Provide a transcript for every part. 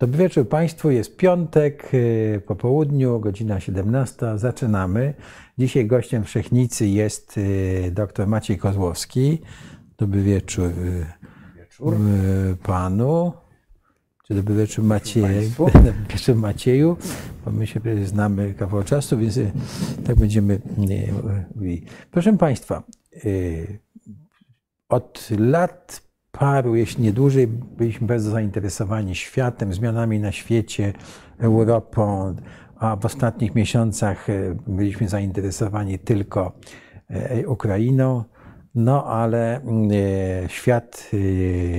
Dobry wieczór Państwu. Jest piątek y, po południu, godzina 17. Zaczynamy. Dzisiaj gościem Wszechnicy jest y, dr Maciej Kozłowski. Dobry wieczór, y, Wieczór. Panu. Czy dobry wieczór Macieju. Dobry wieczór Macieju, bo my się znamy kawał czasu, więc tak będziemy mówili. Proszę Państwa, od lat paru, jeśli nie dłużej, byliśmy bardzo zainteresowani światem, zmianami na świecie, Europą, a w ostatnich miesiącach byliśmy zainteresowani tylko Ukrainą. No ale świat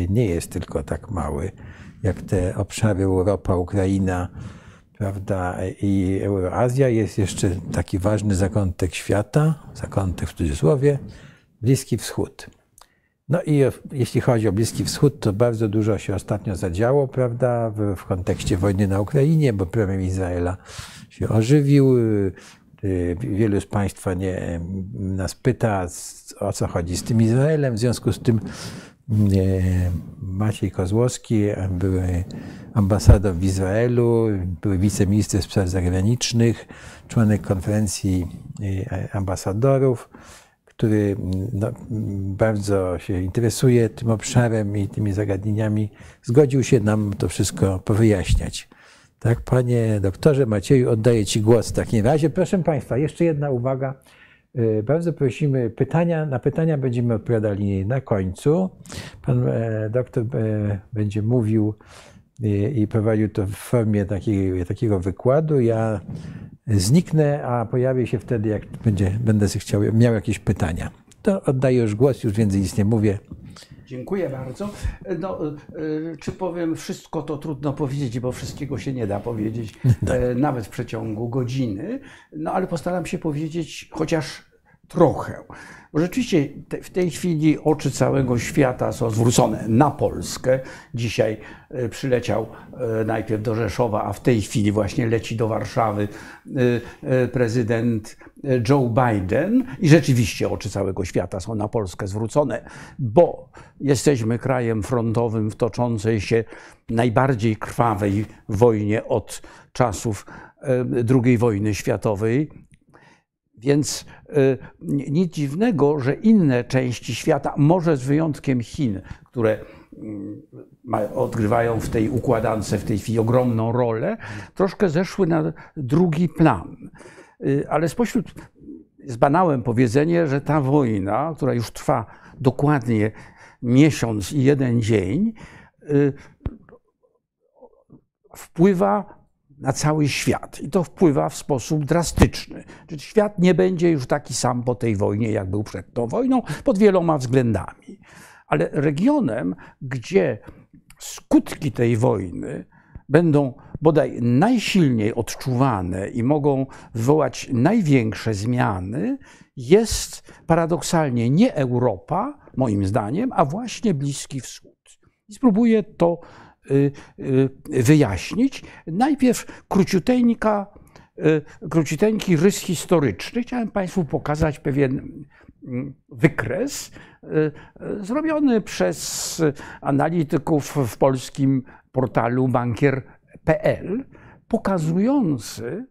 nie jest tylko tak mały, jak te obszary Europa, Ukraina, prawda, i Euroazja. Jest jeszcze taki ważny zakątek świata, zakątek w cudzysłowie, Bliski Wschód. No i jeśli chodzi o Bliski Wschód, to bardzo dużo się ostatnio zadziało, prawda, w, w kontekście wojny na Ukrainie, bo premier Izraela się ożywił. Wielu z Państwa nie, nas pyta, o co chodzi z tym Izraelem. W związku z tym Maciej Kozłowski, były ambasador w Izraelu, były wiceminister spraw zagranicznych, członek konferencji ambasadorów, który no, bardzo się interesuje tym obszarem i tymi zagadnieniami, zgodził się nam to wszystko powyjaśniać. Tak, panie doktorze Macieju, oddaję Ci głos w takim razie. Proszę Państwa, jeszcze jedna uwaga. Bardzo prosimy pytania. Na pytania będziemy odpowiadali na końcu. Pan doktor będzie mówił i prowadził to w formie takiego wykładu. Ja zniknę, a pojawię się wtedy, jak będzie, będę chciał, miał jakieś pytania. To oddaję już głos, już więcej nic nie mówię. Dziękuję bardzo. No, czy powiem wszystko, to trudno powiedzieć, bo wszystkiego się nie da powiedzieć, Tak. nawet w przeciągu godziny. No ale postaram się powiedzieć chociaż trochę. Bo rzeczywiście te, w tej chwili oczy całego świata są zwrócone na Polskę. Dzisiaj przyleciał najpierw do Rzeszowa, a w tej chwili właśnie leci do Warszawy prezydent Joe Biden. I rzeczywiście oczy całego świata są na Polskę zwrócone, bo jesteśmy krajem frontowym w toczącej się najbardziej krwawej wojnie od czasów II wojny światowej. Więc nic dziwnego, że inne części świata, może z wyjątkiem Chin, które odgrywają w tej układance w tej chwili ogromną rolę, troszkę zeszły na drugi plan. Ale spośród zbanałem powiedzenie, że ta wojna, która już trwa dokładnie miesiąc i jeden dzień, wpływa na cały świat. I to wpływa w sposób drastyczny. Czyli świat nie będzie już taki sam po tej wojnie, jak był przed tą wojną, pod wieloma względami. Ale regionem, gdzie skutki tej wojny będą bodaj najsilniej odczuwane i mogą wywołać największe zmiany, jest paradoksalnie nie Europa, moim zdaniem, a właśnie Bliski Wschód. I spróbuję to wyjaśnić. Najpierw króciuteńka, króciuteńki rys historyczny. Chciałem Państwu pokazać pewien wykres zrobiony przez analityków w polskim portalu bankier.pl, pokazujący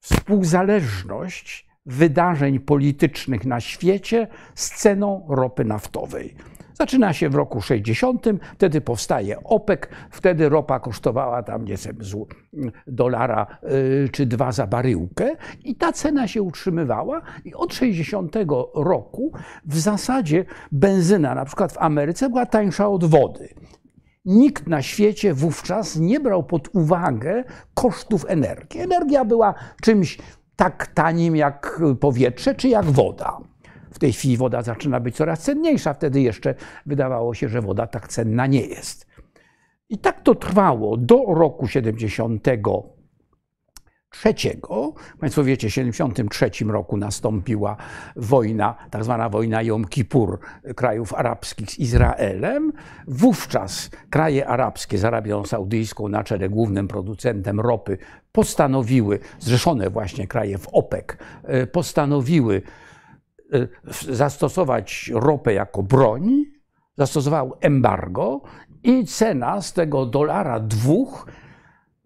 współzależność wydarzeń politycznych na świecie z ceną ropy naftowej. Zaczyna się w roku 60, wtedy powstaje OPEC, wtedy ropa kosztowała tam nie wiem, dolara czy dwa za baryłkę i ta cena się utrzymywała i od 60 roku w zasadzie benzyna na przykład w Ameryce była tańsza od wody. Nikt na świecie wówczas nie brał pod uwagę kosztów energii. Energia była czymś tak tanim jak powietrze czy jak woda. W tej chwili woda zaczyna być coraz cenniejsza, wtedy jeszcze wydawało się, że woda tak cenna nie jest. I tak to trwało do roku 73. Państwo wiecie, w 73 roku nastąpiła wojna, tak zwana wojna Jom Kippur krajów arabskich z Izraelem. Wówczas kraje arabskie z Arabią Saudyjską na czele głównym producentem ropy postanowiły, zrzeszone właśnie kraje w OPEC, postanowiły zastosować ropę jako broń zastosowało embargo i cena z tego dolara dwóch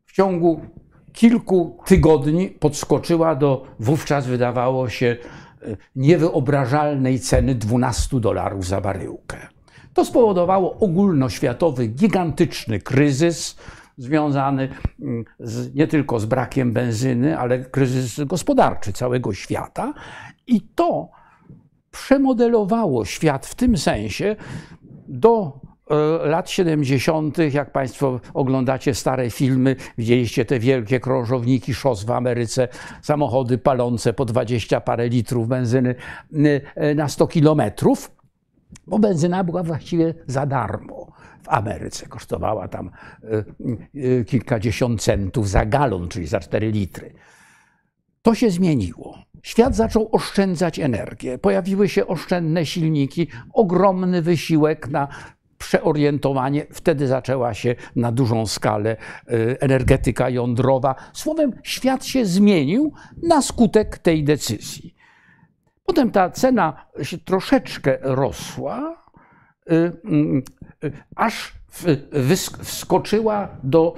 w ciągu kilku tygodni podskoczyła do wówczas wydawało się e, niewyobrażalnej ceny 12 dolarów za baryłkę. To spowodowało ogólnoświatowy, gigantyczny kryzys związany mm, z, nie tylko z brakiem benzyny, ale kryzys gospodarczy całego świata. I to przemodelowało świat w tym sensie do e, lat 70., jak Państwo oglądacie stare filmy, widzieliście te wielkie krążowniki szos w Ameryce, samochody palące po 20 parę litrów benzyny e, na 100 kilometrów, bo benzyna była właściwie za darmo. W Ameryce kosztowała tam e, kilkadziesiąt centów za galon, czyli za 4 litry. To się zmieniło. Świat zaczął oszczędzać energię. Pojawiły się oszczędne silniki, ogromny wysiłek na przeorientowanie. Wtedy zaczęła się na dużą skalę y, energetyka jądrowa. Słowem, świat się zmienił na skutek tej decyzji. Potem ta cena się troszeczkę rosła, y, y, aż wskoczyła do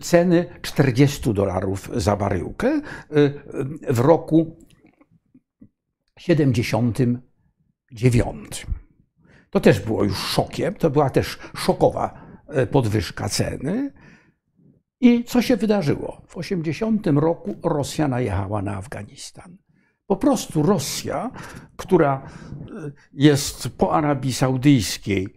ceny 40 dolarów za baryłkę w roku 79. To też było już szokiem, to była też szokowa e, podwyżka ceny. I co się wydarzyło? W 80 roku Rosja najechała na Afganistan. Po prostu Rosja, która e, jest po Arabii Saudyjskiej,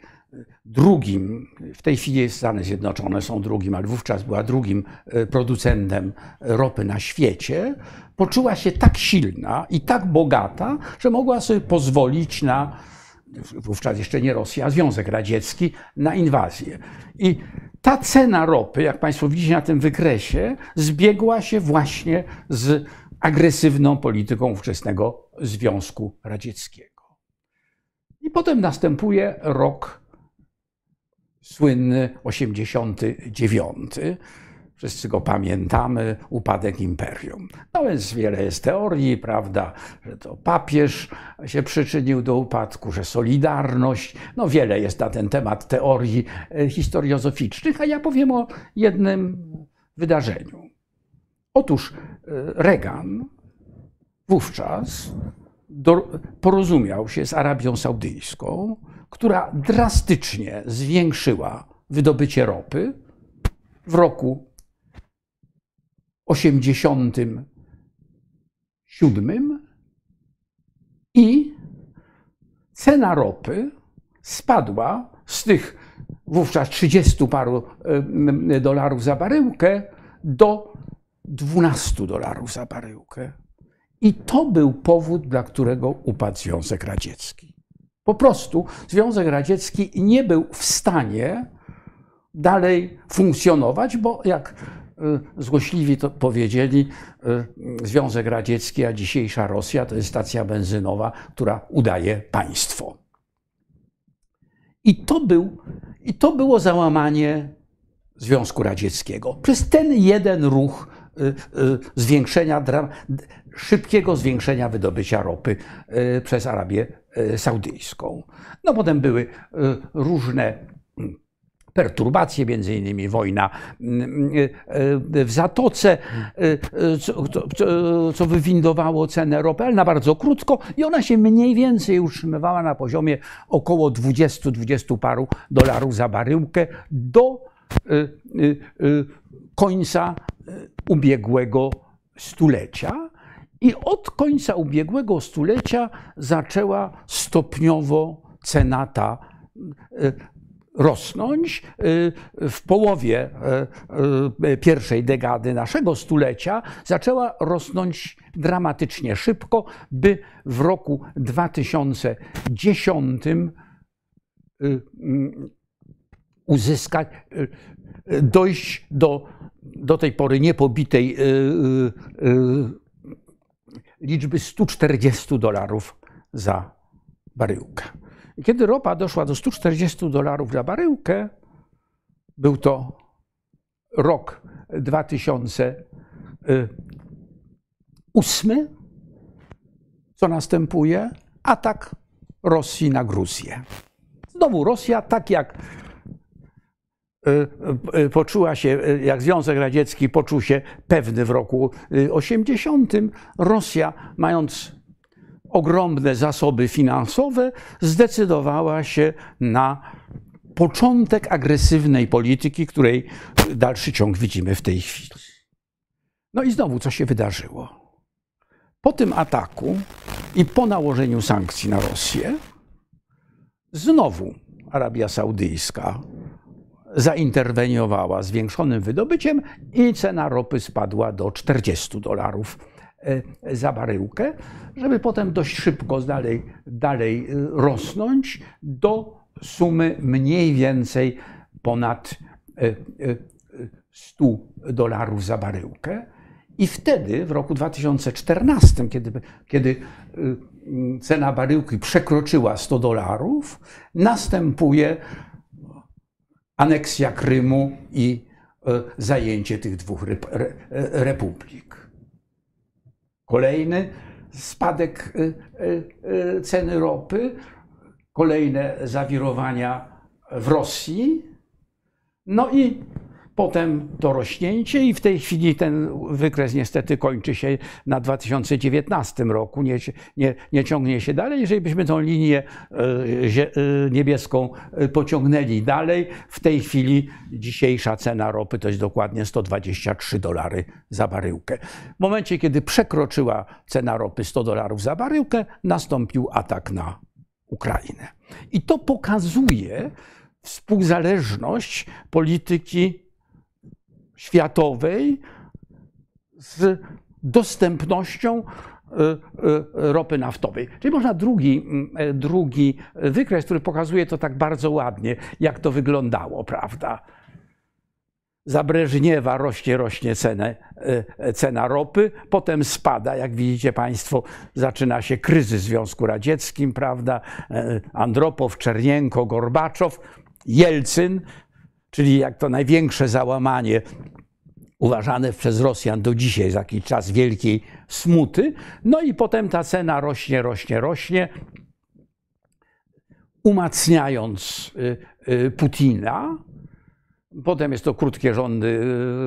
drugim, w tej chwili Stany Zjednoczone są drugim, ale wówczas była drugim e, producentem ropy na świecie, poczuła się tak silna i tak bogata, że mogła sobie pozwolić na, wówczas jeszcze nie Rosja, a Związek Radziecki, na inwazję. I ta cena ropy, jak Państwo widzicie na tym wykresie, zbiegła się właśnie z agresywną polityką ówczesnego Związku Radzieckiego. I potem następuje rok słynny 89. Wszyscy go pamiętamy, upadek imperium. No więc wiele jest teorii, prawda, że to papież się przyczynił do upadku, że Solidarność. No wiele jest na ten temat teorii e, historiozoficznych, a ja powiem o jednym wydarzeniu. Otóż e, Reagan wówczas do, porozumiał się z Arabią Saudyjską, która drastycznie zwiększyła wydobycie ropy w roku 87 i cena ropy spadła z tych wówczas 30 paru dolarów za baryłkę do 12 dolarów za baryłkę. I to był powód, dla którego upadł Związek Radziecki. Po prostu Związek Radziecki nie był w stanie dalej funkcjonować, bo jak y, złośliwi to powiedzieli, y, Związek Radziecki, a dzisiejsza Rosja to jest stacja benzynowa, która udaje państwo. I to, był, I to było załamanie Związku Radzieckiego. Przez ten jeden ruch zwiększenia, szybkiego zwiększenia wydobycia ropy przez Arabię Saudyjską. No potem były różne perturbacje, między innymi wojna mm, w Zatoce, co, wywindowało cenę ropy, ale na bardzo krótko i ona się mniej więcej utrzymywała na poziomie około 20-20 paru dolarów za baryłkę do końca ubiegłego stulecia. I od końca ubiegłego stulecia zaczęła stopniowo cena ta rosnąć. Y, w połowie y, pierwszej dekady naszego stulecia zaczęła rosnąć dramatycznie szybko, by w roku 2010 uzyskać, dojść do, do tej pory niepobitej liczby 140 dolarów za baryłkę. Kiedy ropa doszła do 140 dolarów za baryłkę, był to rok 2008, co następuje? Atak Rosji na Gruzję. Znowu Rosja, tak jak y, y, poczuła się, y, jak Związek Radziecki poczuł się pewny w roku 80, Rosja, mając ogromne zasoby finansowe, zdecydowała się na początek agresywnej polityki, której dalszy ciąg widzimy w tej chwili. No i znowu, co się wydarzyło? Po tym ataku i po nałożeniu sankcji na Rosję, znowu Arabia Saudyjska zainterweniowała zwiększonym wydobyciem i cena ropy spadła do 40 dolarów e, za baryłkę, żeby potem dość szybko dalej, dalej e, rosnąć do sumy mniej więcej ponad 100 e, dolarów za baryłkę. I wtedy, w roku 2014, kiedy, kiedy cena baryłki przekroczyła 100 dolarów, następuje aneksja Krymu i y, zajęcie tych dwóch republik. Kolejny spadek y, ceny ropy, kolejne zawirowania w Rosji. No i Potem to rośnięcie i w tej chwili ten wykres niestety kończy się na 2019 roku, nie, nie, nie ciągnie się dalej. Jeżeli byśmy tą linię e, e, niebieską e, pociągnęli dalej, w tej chwili dzisiejsza cena ropy to jest dokładnie 123 dolary za baryłkę. W momencie, kiedy przekroczyła cena ropy 100 dolarów za baryłkę, nastąpił atak na Ukrainę. I to pokazuje współzależność polityki światowej z dostępnością e, e, ropy naftowej. Czyli można drugi, e, drugi wykres, który pokazuje to tak bardzo ładnie, jak to wyglądało, prawda? Za Breżniewa rośnie, rośnie cenę, cena ropy, potem spada, jak widzicie Państwo, zaczyna się kryzys w Związku Radzieckim, prawda? Andropow, Czernienko, Gorbaczow, Jelcyn, czyli jak to największe załamanie uważane przez Rosjan do dzisiaj za jakiś czas wielkiej smuty. No i potem ta cena rośnie, rośnie, rośnie, umacniając y, y, Putina. Potem jest to krótkie rządy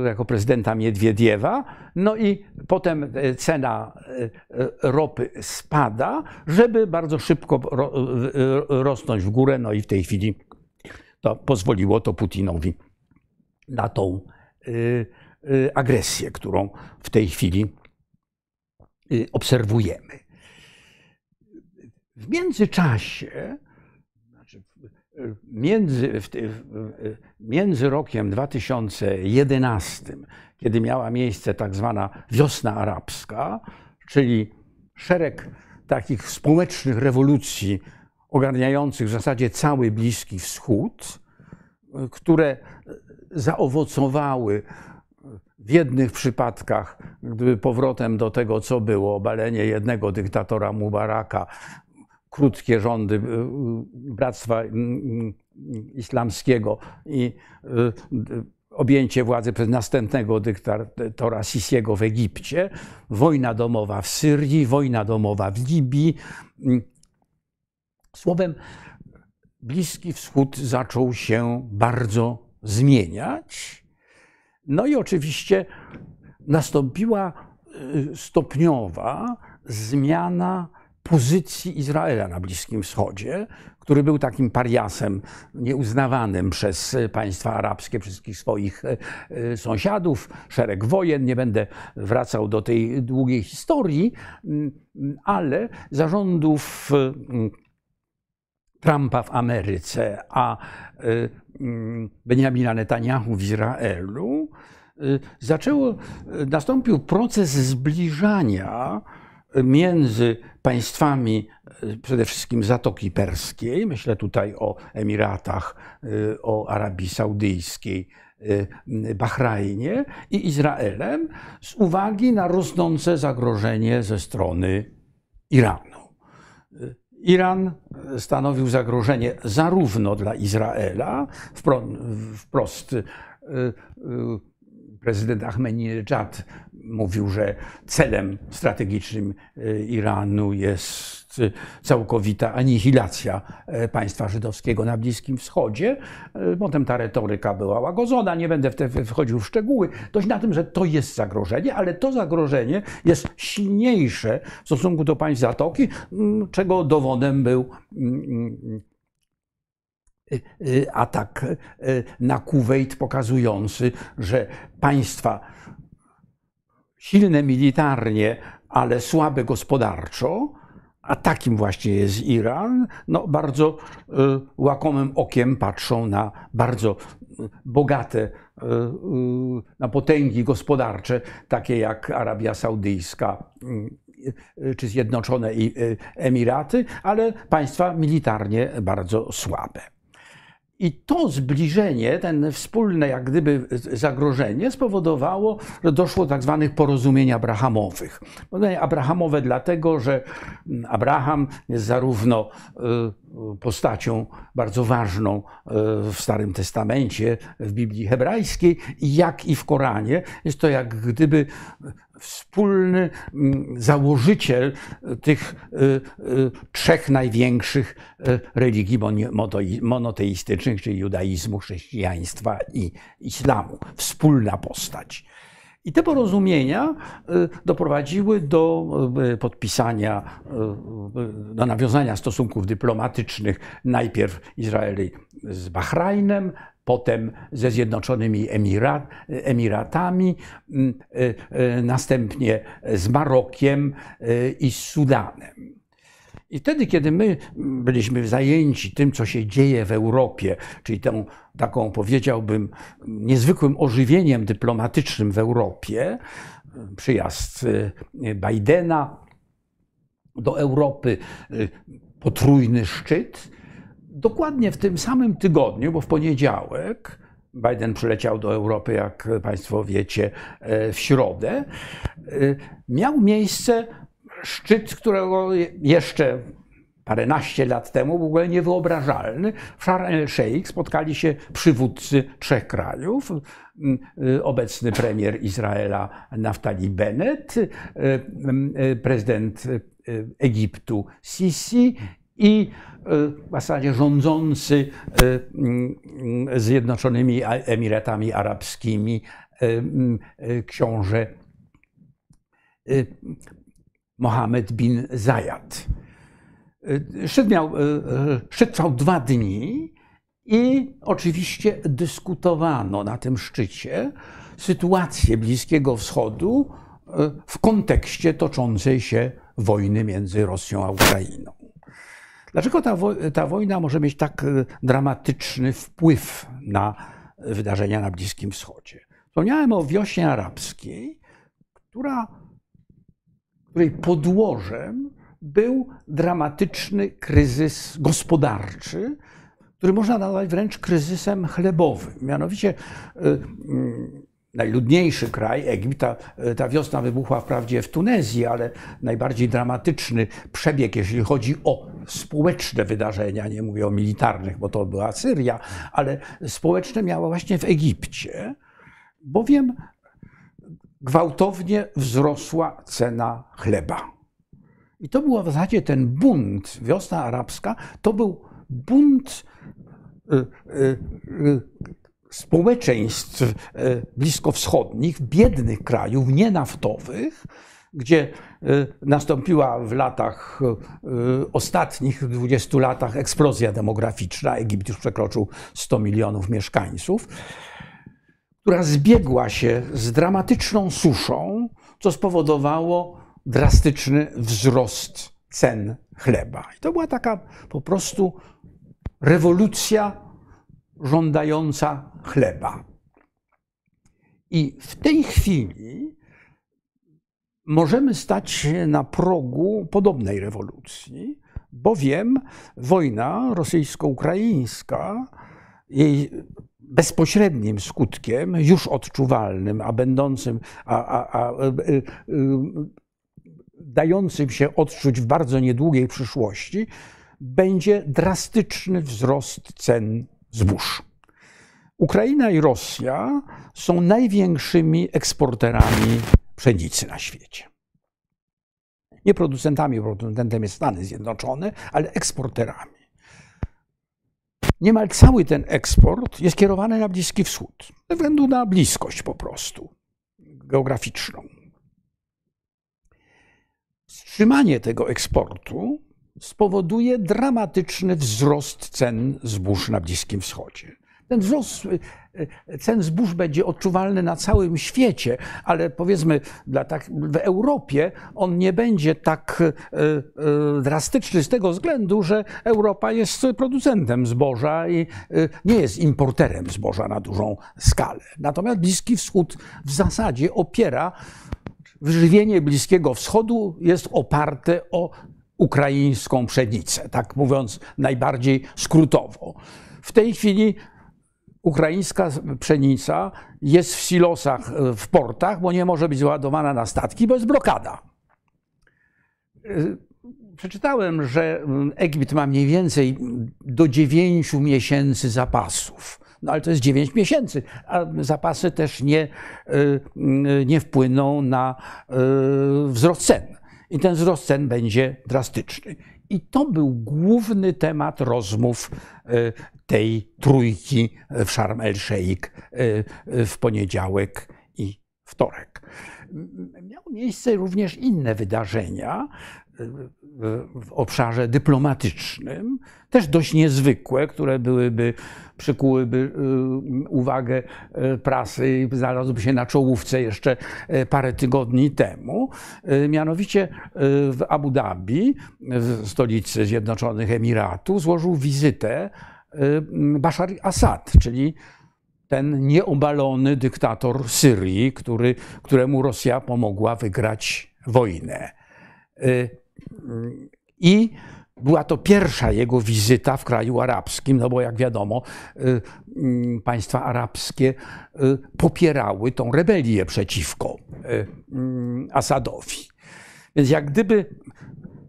y, jako prezydenta Miedwiediewa. No i potem cena ropy spada, żeby bardzo szybko rosnąć w górę. No i w tej chwili to pozwoliło to Putinowi na tą y, y, agresję, którą w tej chwili y, obserwujemy. W międzyczasie, znaczy między, między rokiem 2011, kiedy miała miejsce tak zwana wiosna arabska, czyli szereg takich społecznych rewolucji ogarniających w zasadzie cały Bliski Wschód, które zaowocowały w jednych przypadkach, gdyby powrotem do tego, co było, obalenie jednego dyktatora Mubaraka, krótkie rządy y, y, Bractwa y, Islamskiego i objęcie władzy przez następnego dyktatora Sisiego w Egipcie, wojna domowa w Syrii, wojna domowa w Libii, Słowem, Bliski Wschód zaczął się bardzo zmieniać. No i oczywiście nastąpiła y, stopniowa zmiana pozycji Izraela na Bliskim Wschodzie, który był takim pariasem nieuznawanym przez państwa arabskie, wszystkich swoich y, y, sąsiadów, szereg wojen. Nie będę wracał do tej długiej historii, mm, ale zarządów Trumpa w Ameryce, a y, mm, Benjamina Netanyahu w Izraelu, y, zaczęło, y, nastąpił proces zbliżania między państwami przede wszystkim Zatoki Perskiej, myślę tutaj o Emiratach, o Arabii Saudyjskiej, Bahrajnie i Izraelem z uwagi na rosnące zagrożenie ze strony Iranu. Iran stanowił zagrożenie zarówno dla Izraela, wprost y, y, prezydent Ahmadinejad mówił, że celem strategicznym e, Iranu jest całkowita anihilacja e, państwa żydowskiego na Bliskim Wschodzie. E, potem ta retoryka była łagodzona, nie będę w te wchodził w szczegóły. Dość na tym, że to jest zagrożenie, ale to zagrożenie jest silniejsze w stosunku do państw Zatoki, czego dowodem był atak na Kuwait, pokazujący, że państwa silne militarnie, ale słabe gospodarczo, a takim właśnie jest Iran, no bardzo y, łakomym okiem patrzą na bardzo bogate, y, y, na potęgi gospodarcze, takie jak Arabia Saudyjska czy Zjednoczone Emiraty, ale państwa militarnie bardzo słabe. I to zbliżenie, ten wspólne jak gdyby zagrożenie spowodowało, że doszło do tak zwanych porozumień abrahamowych. Abrahamowe dlatego, że Abraham jest zarówno y, postacią bardzo ważną y, w Starym Testamencie, w Biblii hebrajskiej, jak i w Koranie. Jest to jak gdyby wspólny mm, założyciel tych y, y, trzech największych religii monoteistycznych, czyli judaizmu, chrześcijaństwa i islamu. Wspólna postać. I te porozumienia doprowadziły do podpisania, do nawiązania stosunków dyplomatycznych najpierw Izraeli z Bahrajnem, potem ze Zjednoczonymi Emirat, Emiratami, mm, e, e, następnie z Marokiem e, i z Sudanem. I wtedy, kiedy my byliśmy zajęci tym, co się dzieje w Europie, czyli tą taką, powiedziałbym, niezwykłym ożywieniem dyplomatycznym w Europie, przyjazd Bidena do Europy, potrójny szczyt, dokładnie w tym samym tygodniu, bo w poniedziałek, Biden przyleciał do Europy, jak Państwo wiecie, e, w środę, e, miał miejsce szczyt, którego jeszcze paręnaście lat temu w ogóle niewyobrażalny. W Sharm el-Sheikh spotkali się przywódcy trzech krajów. E, obecny premier Izraela Naftali Bennett, prezydent Egiptu Sisi i w zasadzie rządzący e, mm, Zjednoczonymi Emiratami Arabskimi e, mm, e, książę Mohammed bin Zayed. Szczyt, miał, szczyt trwał dwa dni i oczywiście dyskutowano na tym szczycie sytuację Bliskiego Wschodu w kontekście toczącej się wojny między Rosją a Ukrainą. Dlaczego ta, ta wojna może mieć tak e, dramatyczny wpływ na wydarzenia na Bliskim Wschodzie? Wspomniałem o wiośnie arabskiej, która, której podłożem był dramatyczny kryzys gospodarczy, który można nazwać wręcz kryzysem chlebowym. Mianowicie e, najludniejszy kraj, Egipt. Ta, ta wiosna wybuchła wprawdzie w Tunezji, ale najbardziej dramatyczny przebieg, jeśli chodzi o społeczne wydarzenia, nie mówię o militarnych, bo to była Syria, ale społeczne miała właśnie w Egipcie, bowiem gwałtownie wzrosła cena chleba. I to był w zasadzie ten bunt, wiosna arabska, to był bunt y, y, y, społeczeństw bliskowschodnich, biednych krajów, nienaftowych, gdzie e, nastąpiła w latach e, ostatnich, 20 latach eksplozja demograficzna. Egipt już przekroczył 100 milionów mieszkańców, która zbiegła się z dramatyczną suszą, co spowodowało drastyczny wzrost cen chleba. I to była taka po prostu rewolucja żądająca chleba. I w tej chwili możemy stać się na progu podobnej rewolucji, bowiem wojna rosyjsko-ukraińska, jej bezpośrednim skutkiem, już odczuwalnym, a będącym, a, a, a, y, y, dającym się odczuć w bardzo niedługiej przyszłości, będzie drastyczny wzrost cen zbóż. Ukraina i Rosja są największymi eksporterami pszenicy na świecie. Nie producentami, producentem jest Stany Zjednoczone, ale eksporterami. Niemal cały ten eksport jest kierowany na Bliski Wschód, ze względu na bliskość po prostu geograficzną. Wstrzymanie tego eksportu spowoduje dramatyczny wzrost cen zbóż na Bliskim Wschodzie. Ten wzrost y, y, cen zbóż będzie odczuwalny na całym świecie, ale powiedzmy dla tak, w Europie on nie będzie tak y, drastyczny z tego względu, że Europa jest producentem zboża i nie jest importerem zboża na dużą skalę. Natomiast Bliski Wschód w zasadzie opiera Wyżywienie Bliskiego Wschodu jest oparte o ukraińską pszenicę, tak mówiąc najbardziej skrótowo. W tej chwili ukraińska pszenica jest w silosach w portach, bo nie może być załadowana na statki, bo jest blokada. Przeczytałem, że Egipt ma mniej więcej do 9 miesięcy zapasów. No ale to jest 9 miesięcy, a zapasy też nie, nie wpłyną na wzrost cen. I ten wzrost cen będzie drastyczny. I to był główny temat rozmów tej trójki w Sharm el-Sheikh w poniedziałek i wtorek. Miały miejsce również inne wydarzenia w obszarze dyplomatycznym, też dość niezwykłe, które byłyby, przykułyby y, uwagę y, prasy i znalazłyby się na czołówce jeszcze y, parę tygodni temu. Mianowicie w Abu Dhabi, w stolicy Zjednoczonych Emiratów, złożył wizytę Bashar Assad, czyli ten nieobalony dyktator Syrii, który, któremu Rosja pomogła wygrać wojnę. I była to pierwsza jego wizyta w kraju arabskim, no bo jak wiadomo, y, mm, państwa arabskie y, popierały tą rebelię przeciwko y, mm, Asadowi. Więc jak gdyby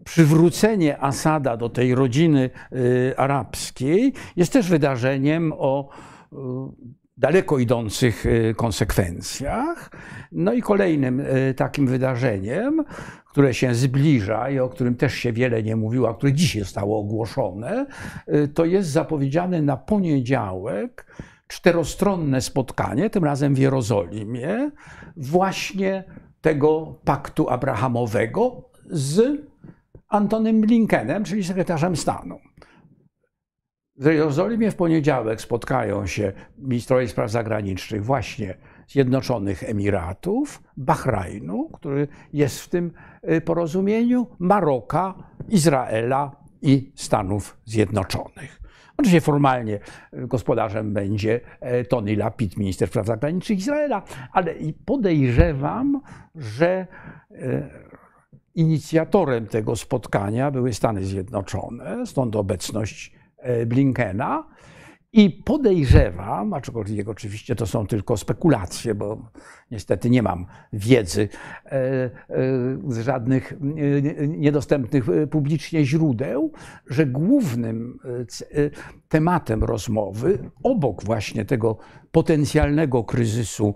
przywrócenie Asada do tej rodziny arabskiej jest też wydarzeniem o daleko idących konsekwencjach. No i kolejnym takim wydarzeniem które się zbliża i o którym też się wiele nie mówiło, a które dzisiaj zostało ogłoszone, y, to jest zapowiedziane na poniedziałek czterostronne spotkanie, tym razem w Jerozolimie, właśnie tego paktu abrahamowego z Antonym Blinkenem, czyli sekretarzem stanu. W Jerozolimie w poniedziałek spotkają się ministrowie spraw zagranicznych właśnie Zjednoczonych Emiratów, Bahrajnu, który jest w tym y, porozumieniu, Maroka, Izraela i Stanów Zjednoczonych. Oczywiście formalnie y, gospodarzem będzie e, Tony Lapid, minister spraw zagranicznych Izraela, ale podejrzewam, że inicjatorem tego spotkania były Stany Zjednoczone, stąd obecność Blinkena. I podejrzewam, aczkolwiek oczywiście to są tylko spekulacje, bo niestety nie mam wiedzy e, e, z żadnych e, niedostępnych publicznie źródeł, że głównym tematem rozmowy, obok właśnie tego potencjalnego kryzysu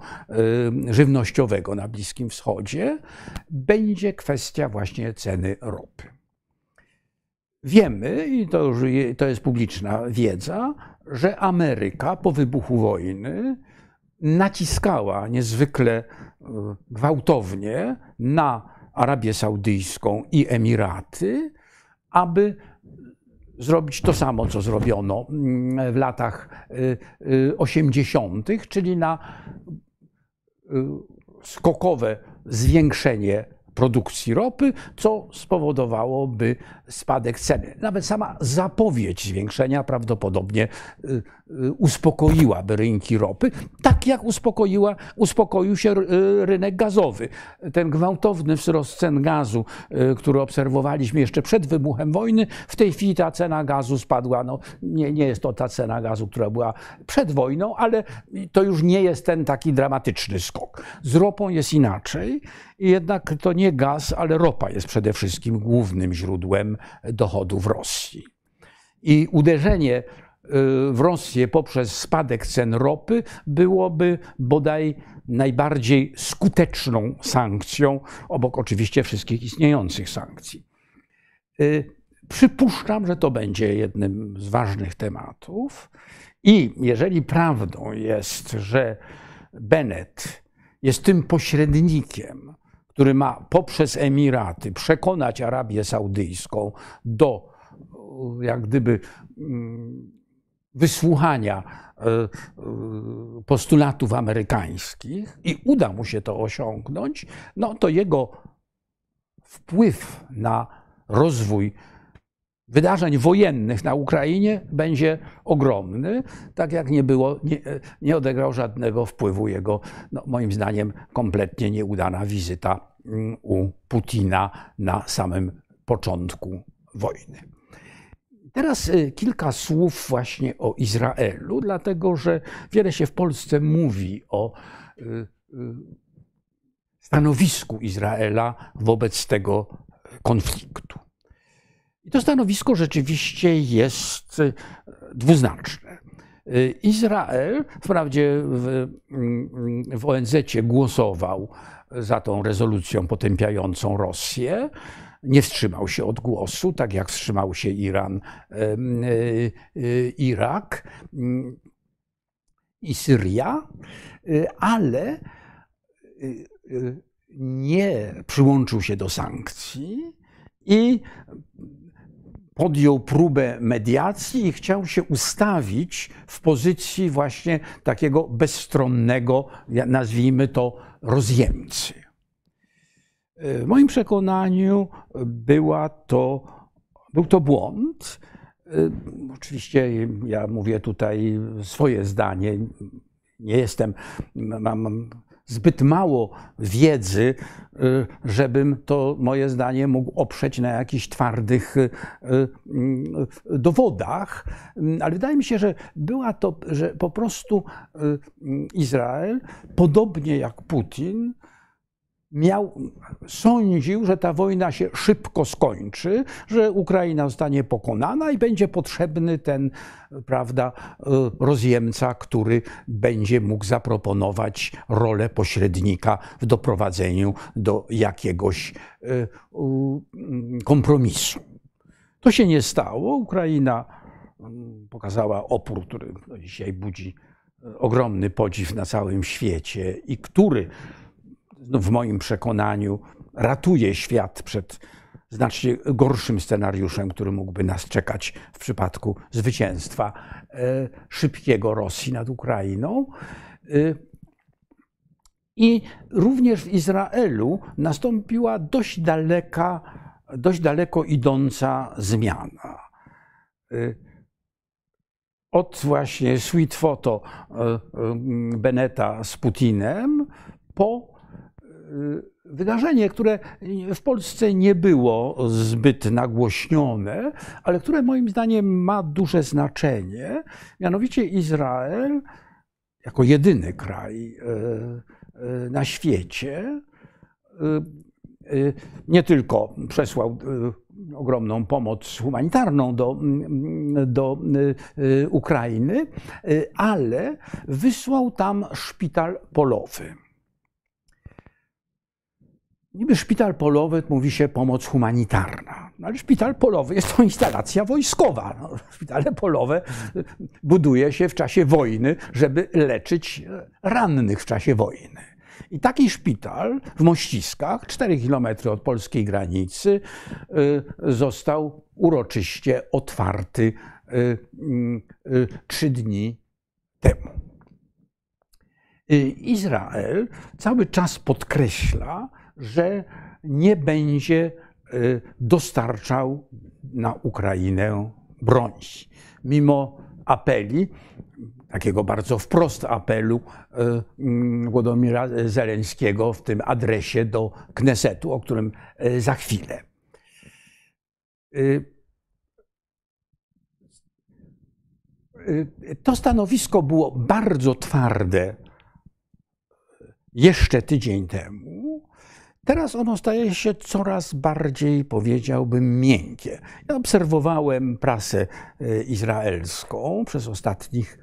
żywnościowego na Bliskim Wschodzie, będzie kwestia właśnie ceny ropy. Wiemy, i to to jest publiczna wiedza, że Ameryka po wybuchu wojny naciskała niezwykle e, gwałtownie na Arabię Saudyjską i Emiraty, aby zrobić to samo, co zrobiono mm, w latach 80., e, e, czyli na skokowe zwiększenie produkcji ropy, co spowodowałoby spadek ceny. Nawet sama zapowiedź zwiększenia prawdopodobnie y, y, uspokoiłaby rynki ropy, tak jak uspokoiła, uspokoił się y, rynek gazowy. Ten gwałtowny wzrost cen gazu, który obserwowaliśmy jeszcze przed wybuchem wojny, w tej chwili ta cena gazu spadła. No, nie, nie jest to ta cena gazu, która była przed wojną, ale to już nie jest ten taki dramatyczny skok. Z ropą jest inaczej. Jednak to nie gaz, ale ropa jest przede wszystkim głównym źródłem dochodów Rosji. I uderzenie w Rosję poprzez spadek cen ropy byłoby bodaj najbardziej skuteczną sankcją, obok oczywiście wszystkich istniejących sankcji. Przypuszczam, że to będzie jednym z ważnych tematów. I jeżeli prawdą jest, że Bennett jest tym pośrednikiem, który ma poprzez Emiraty przekonać Arabię Saudyjską do jak gdyby mm, wysłuchania e, e, postulatów amerykańskich i uda mu się to osiągnąć, no to jego wpływ na rozwój wydarzeń wojennych na Ukrainie będzie ogromny, tak jak nie było, nie, nie odegrał żadnego wpływu jego, no, moim zdaniem, kompletnie nieudana wizyta mm, u Putina na samym początku wojny. Teraz y, kilka słów właśnie o Izraelu, dlatego że wiele się w Polsce mówi o y, y, stanowisku Izraela wobec tego konfliktu. I to stanowisko rzeczywiście jest e, dwuznaczne. E, Izrael wprawdzie w, mm, w ONZ głosował za tą rezolucją potępiającą Rosję. Nie wstrzymał się od głosu, tak jak wstrzymał się Iran, e, Irak mm, i Syria, ale nie przyłączył się do sankcji i podjął próbę mediacji i chciał się ustawić w pozycji właśnie takiego bezstronnego, nazwijmy to, rozjemcy. W moim przekonaniu była to, był to błąd. Oczywiście ja mówię tutaj swoje zdanie. Nie jestem, mam zbyt mało wiedzy, y, żebym to moje zdanie mógł oprzeć na jakichś twardych y, y, dowodach, ale wydaje mi się, że była to, że po prostu Izrael, podobnie jak Putin, miał, sądził, że ta wojna się szybko skończy, że Ukraina zostanie pokonana i będzie potrzebny ten, prawda, rozjemca, który będzie mógł zaproponować rolę pośrednika w doprowadzeniu do jakiegoś e, kompromisu. To się nie stało. Ukraina pokazała opór, który dzisiaj budzi e, ogromny podziw na całym świecie i który w moim przekonaniu ratuje świat przed znacznie gorszym scenariuszem, który mógłby nas czekać w przypadku zwycięstwa e, szybkiego Rosji nad Ukrainą. E, I również w Izraelu nastąpiła dość daleka, dość daleko idąca zmiana. E, od właśnie sweet photo Beneta z Putinem po wydarzenie, które w Polsce nie było zbyt nagłośnione, ale które moim zdaniem ma duże znaczenie. Mianowicie Izrael, jako jedyny kraj y, y, na świecie, nie tylko przesłał ogromną pomoc humanitarną do, do Ukrainy, ale wysłał tam szpital polowy. Niby szpital polowy mówi się pomoc humanitarna, no ale szpital polowy jest to instalacja wojskowa. No, szpitale polowe buduje się w czasie wojny, żeby leczyć rannych w czasie wojny. I taki szpital w Mościskach, 4 kilometry od polskiej granicy, y, został uroczyście otwarty y, y, trzy dni temu. Izrael cały czas podkreśla, że nie będzie e, dostarczał na Ukrainę broni. Mimo apeli, takiego bardzo wprost apelu e, mm, Włodomira Zeleńskiego w tym adresie do Knesetu, o którym za chwilę. To stanowisko było bardzo twarde jeszcze tydzień temu, Teraz ono staje się coraz bardziej, powiedziałbym, miękkie. Ja obserwowałem prasę e, izraelską przez ostatnich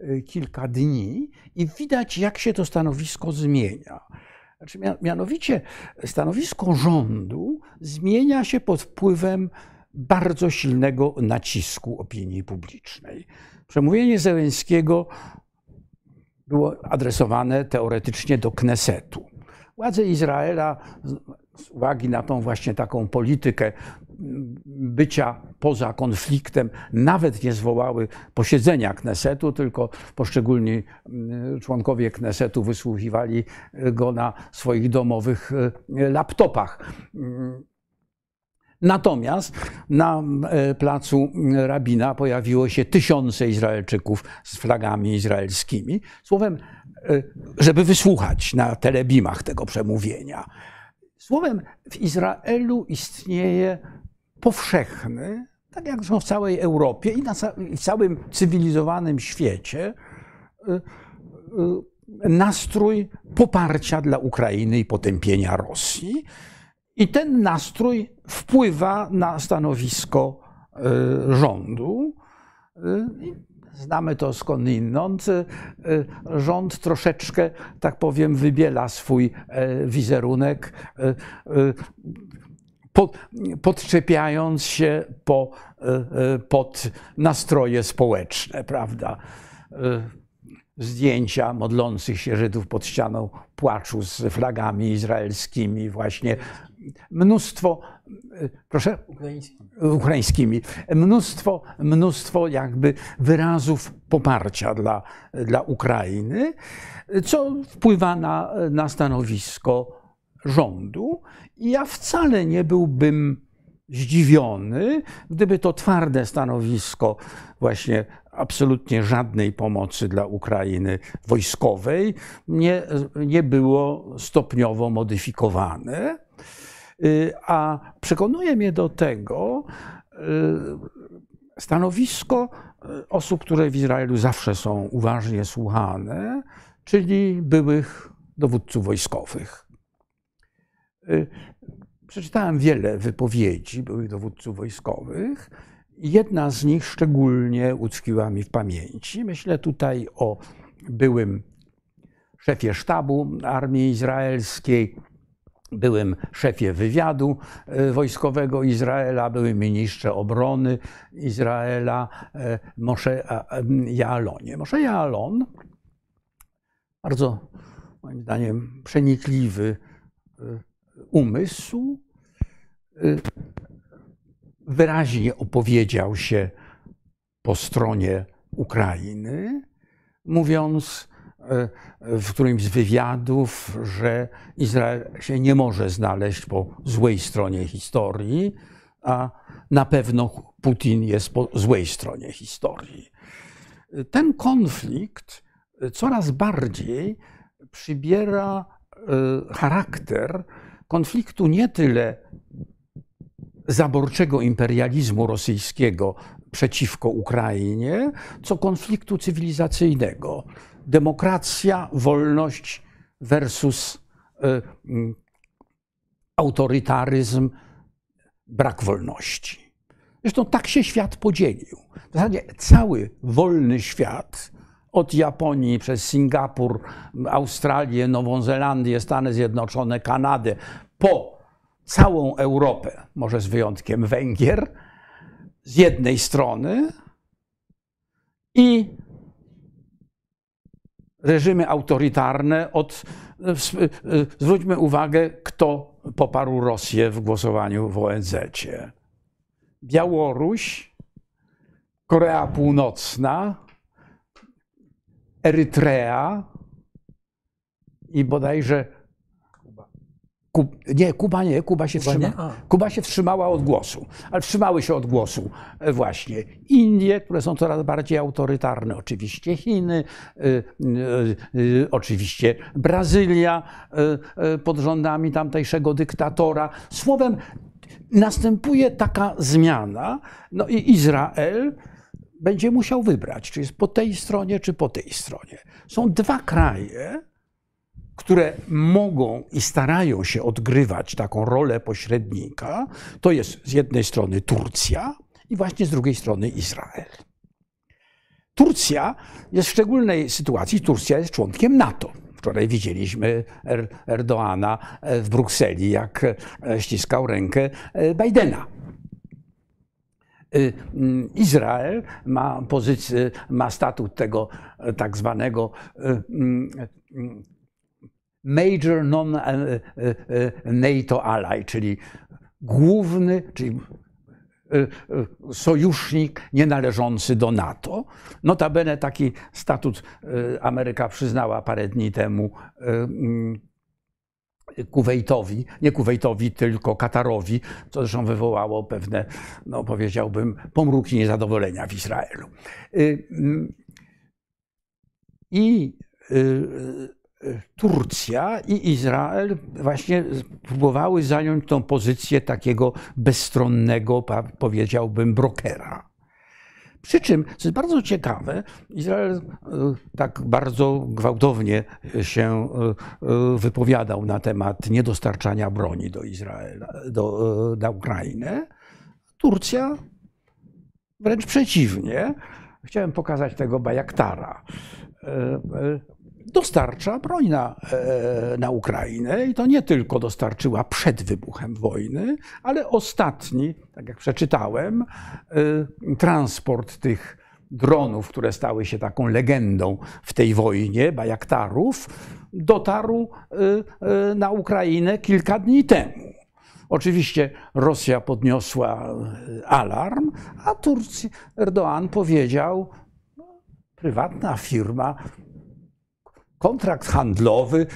e, kilka dni i widać, jak się to stanowisko zmienia. Znaczy, mianowicie stanowisko rządu zmienia się pod wpływem bardzo silnego nacisku opinii publicznej. Przemówienie Zełenskiego było adresowane teoretycznie do Knesetu. Władze Izraela z uwagi na tą właśnie taką politykę bycia poza konfliktem, nawet nie zwołały posiedzenia Knesetu, tylko poszczególni członkowie Knesetu wysłuchiwali go na swoich domowych e, laptopach. Natomiast na e, placu Rabina pojawiło się tysiące Izraelczyków z flagami izraelskimi. Słowem, e, żeby wysłuchać na telebimach tego przemówienia. Słowem, w Izraelu istnieje powszechny, tak jak w całej Europie i, na, w całym cywilizowanym świecie, y, nastrój poparcia dla Ukrainy i potępienia Rosji. I ten nastrój wpływa na stanowisko y, rządu. Znamy to skądinąd. Rząd troszeczkę, tak powiem, wybiela swój e, wizerunek podczepiając się po, pod nastroje społeczne, prawda? Zdjęcia modlących się Żydów pod ścianą płaczu z flagami izraelskimi, właśnie mnóstwo, proszę, ukraińskimi, ukraińskimi mnóstwo, mnóstwo jakby wyrazów poparcia dla, dla Ukrainy, co wpływa na, na stanowisko rządu. I ja wcale nie byłbym zdziwiony, gdyby to twarde stanowisko właśnie absolutnie żadnej pomocy dla Ukrainy wojskowej nie, nie było stopniowo modyfikowane. Y, a przekonuje mnie do tego y, stanowisko y, osób, które w Izraelu zawsze są uważnie słuchane, czyli byłych dowódców wojskowych. Przeczytałem wiele wypowiedzi byłych dowódców wojskowych. Jedna z nich szczególnie utkwiła mi w pamięci. Myślę tutaj o byłym szefie sztabu armii izraelskiej, byłym szefie wywiadu y, wojskowego Izraela, byłym ministrze obrony Izraela, y, Moshe Jaalonie. Moshe Jaalon, bardzo moim zdaniem przenikliwy umysł y, wyraźnie opowiedział się po stronie Ukrainy, mówiąc w którymś z wywiadów, że Izrael się nie może znaleźć po złej stronie historii, a na pewno Putin jest po złej stronie historii. Ten konflikt coraz bardziej przybiera y, charakter konfliktu nie tyle zaborczego imperializmu rosyjskiego przeciwko Ukrainie, co konfliktu cywilizacyjnego. Demokracja, wolność versus y, y, autorytaryzm, brak wolności. Zresztą tak się świat podzielił. W zasadzie cały wolny świat od Japonii przez Singapur, Australię, Nową Zelandię, Stany Zjednoczone, Kanadę, po całą Europę, może z wyjątkiem Węgier, z jednej strony i reżimy autorytarne od. Zwróćmy uwagę, kto poparł Rosję w głosowaniu w ONZ. Białoruś, Korea Północna, Erytrea i bodajże. Kub, nie, Kuba nie, Kuba się, Kuba, wstrzyma, Kuba się wstrzymała od głosu, ale wstrzymały się od głosu e, właśnie Indie, które są coraz bardziej autorytarne, oczywiście Chiny, y, y, y, oczywiście Brazylia pod rządami tamtejszego dyktatora. Słowem, następuje taka zmiana, no i Izrael będzie musiał wybrać, czy jest po tej stronie, czy po tej stronie. Są dwa kraje, które mogą i starają się odgrywać taką rolę pośrednika, to jest z jednej strony Turcja i właśnie z drugiej strony Izrael. Turcja jest w szczególnej sytuacji, Turcja jest członkiem NATO. Wczoraj widzieliśmy er Erdoana w Brukseli, jak ściskał rękę Bidena. Y, mm, Izrael ma, pozycję, ma statut tego e, tak zwanego e, mm, major non-NATO e, ally, czyli główny, czyli sojusznik nienależący do NATO. Notabene taki statut Ameryka przyznała parę dni temu Kuwejtowi, nie Kuwejtowi, tylko Katarowi, co zresztą wywołało pewne, no powiedziałbym, pomruki niezadowolenia w Izraelu. Mm, I Turcja i Izrael właśnie próbowały zająć tą pozycję takiego bezstronnego, powiedziałbym, brokera. Przy czym, co jest bardzo ciekawe, Izrael e, tak bardzo gwałtownie się e, wypowiadał na temat niedostarczania broni do Izraela, do, do Ukrainy. Turcja wręcz przeciwnie. Chciałem pokazać tego Bajaktara dostarcza broń na, e, na Ukrainę i to nie tylko dostarczyła przed wybuchem wojny, ale ostatni, tak jak przeczytałem, e, transport tych dronów, które stały się taką legendą w tej wojnie, bajaktarów, dotarł e, na Ukrainę kilka dni temu. Oczywiście Rosja podniosła alarm, a Turcja, Erdoğan powiedział, prywatna firma kontrakt handlowy,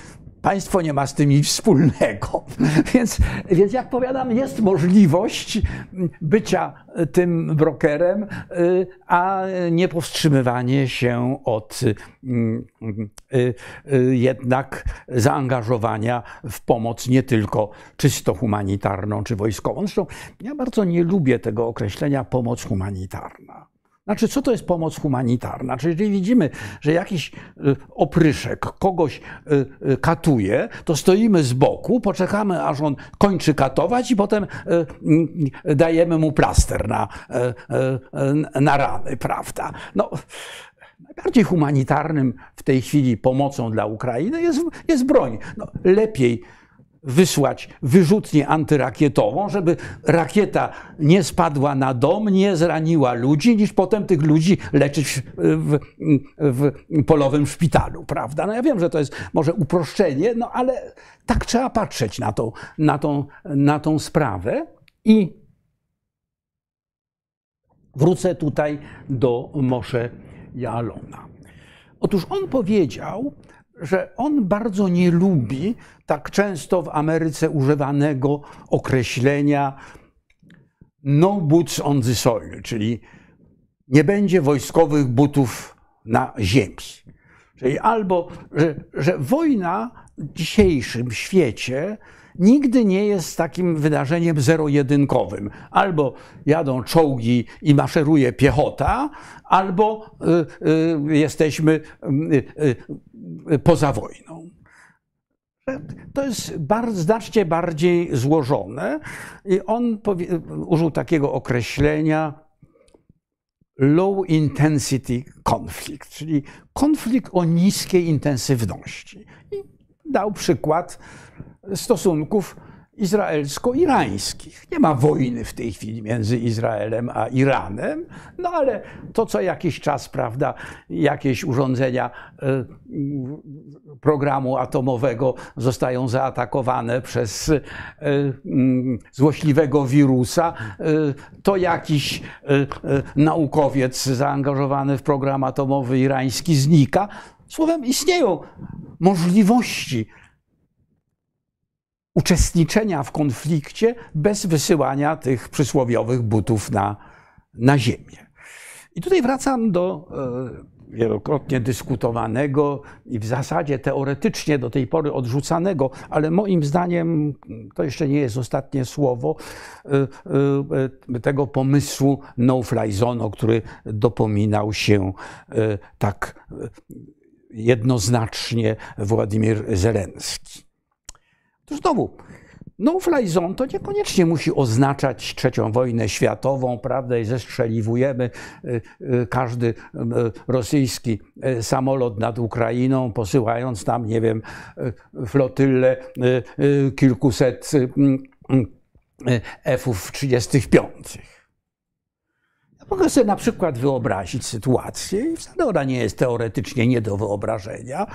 państwo nie ma z tym nic wspólnego. Więc, więc jak powiadam, jest możliwość bycia tym brokerem, a nie powstrzymywanie się od y, y, jednak zaangażowania w pomoc nie tylko czysto humanitarną czy wojskową. Zresztą ja bardzo nie lubię tego określenia pomoc humanitarna. Znaczy, co to jest pomoc humanitarna? Czyli jeżeli widzimy, że jakiś y, opryszek kogoś y, y, katuje, to stoimy z boku, poczekamy, aż on kończy katować i potem dajemy mu plaster na, na rany, prawda? No, najbardziej humanitarnym w tej chwili pomocą dla Ukrainy jest, jest broń. No, lepiej wysłać wyrzutnię antyrakietową, żeby rakieta nie spadła na dom, nie zraniła ludzi, niż potem tych ludzi leczyć w, w, polowym szpitalu, prawda? No ja wiem, że to jest może uproszczenie, no ale tak trzeba patrzeć na tą, na tą, na tą sprawę i wrócę tutaj do Moshe Jalona. Otóż on powiedział, że on bardzo nie lubi tak często w Ameryce używanego określenia no boots on the soil, czyli nie będzie wojskowych butów na ziemi. Czyli albo, że, że wojna w dzisiejszym świecie nigdy nie jest takim wydarzeniem zero-jedynkowym. Albo jadą czołgi i maszeruje piechota, albo y, y, jesteśmy y, poza wojną. To jest bardzo, znacznie bardziej złożone i on użył takiego określenia low intensity conflict, czyli konflikt o niskiej intensywności. I dał przykład stosunków izraelsko-irańskich. Nie ma wojny w tej chwili między Izraelem a Iranem, no ale to co jakiś czas, prawda, jakieś urządzenia e, programu atomowego zostają zaatakowane przez e, mm, złośliwego wirusa, e, to jakiś naukowiec zaangażowany w program atomowy irański znika. Słowem, istnieją możliwości uczestniczenia w konflikcie bez wysyłania tych przysłowiowych butów na, na ziemię. I tutaj wracam do e, wielokrotnie dyskutowanego i w zasadzie teoretycznie do tej pory odrzucanego, ale moim zdaniem to jeszcze nie jest ostatnie słowo, e, e, tego pomysłu no-fly zone, o który dopominał się tak jednoznacznie Władimir Zelenski. To znowu, no-fly zone to niekoniecznie musi oznaczać trzecią wojnę światową, prawda, i zestrzeliwujemy y, y, każdy y, rosyjski samolot nad Ukrainą, posyłając tam, nie wiem, flotylę kilkuset F-ów 35. Mogę sobie na przykład wyobrazić sytuację, i wcale ona nie jest teoretycznie nie do wyobrażenia.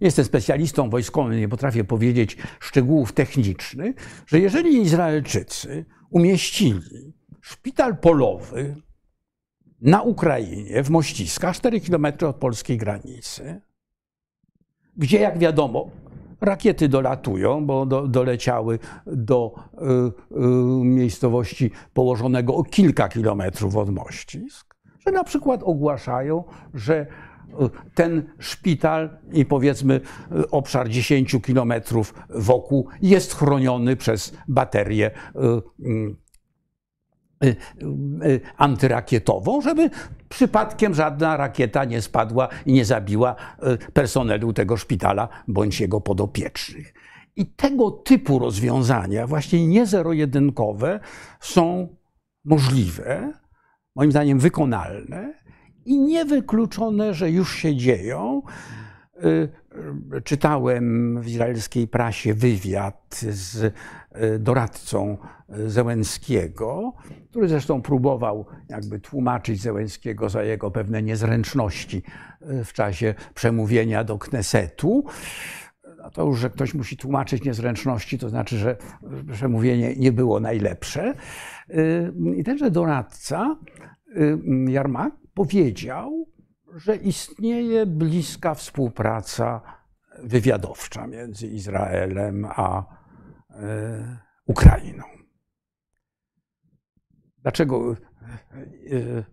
Jestem specjalistą wojskowym, nie potrafię powiedzieć szczegółów technicznych, że jeżeli Izraelczycy umieścili szpital polowy na Ukrainie, w Mościskach, 4 km od polskiej granicy, gdzie, jak wiadomo, Rakiety dolatują, bo do, doleciały do y, y, miejscowości położonego o kilka kilometrów od Mościsk, że na przykład ogłaszają, że y, ten szpital i powiedzmy y, obszar 10 kilometrów wokół jest chroniony przez baterię y, y, antyrakietową, żeby przypadkiem żadna rakieta nie spadła i nie zabiła y, personelu tego szpitala bądź jego podopiecznych. I tego typu rozwiązania, właśnie nie zero-jedynkowe, są możliwe, moim zdaniem wykonalne i niewykluczone, że już się dzieją. Czytałem w izraelskiej prasie wywiad z doradcą Zełenskiego, który zresztą próbował jakby tłumaczyć Zełenskiego za jego pewne niezręczności w czasie przemówienia do Knesetu. No to już, że ktoś musi tłumaczyć niezręczności, to znaczy, że przemówienie nie było najlepsze. I tenże doradca, Jarmak, powiedział, że istnieje bliska współpraca wywiadowcza między Izraelem a Ukrainą. Dlaczego e, e,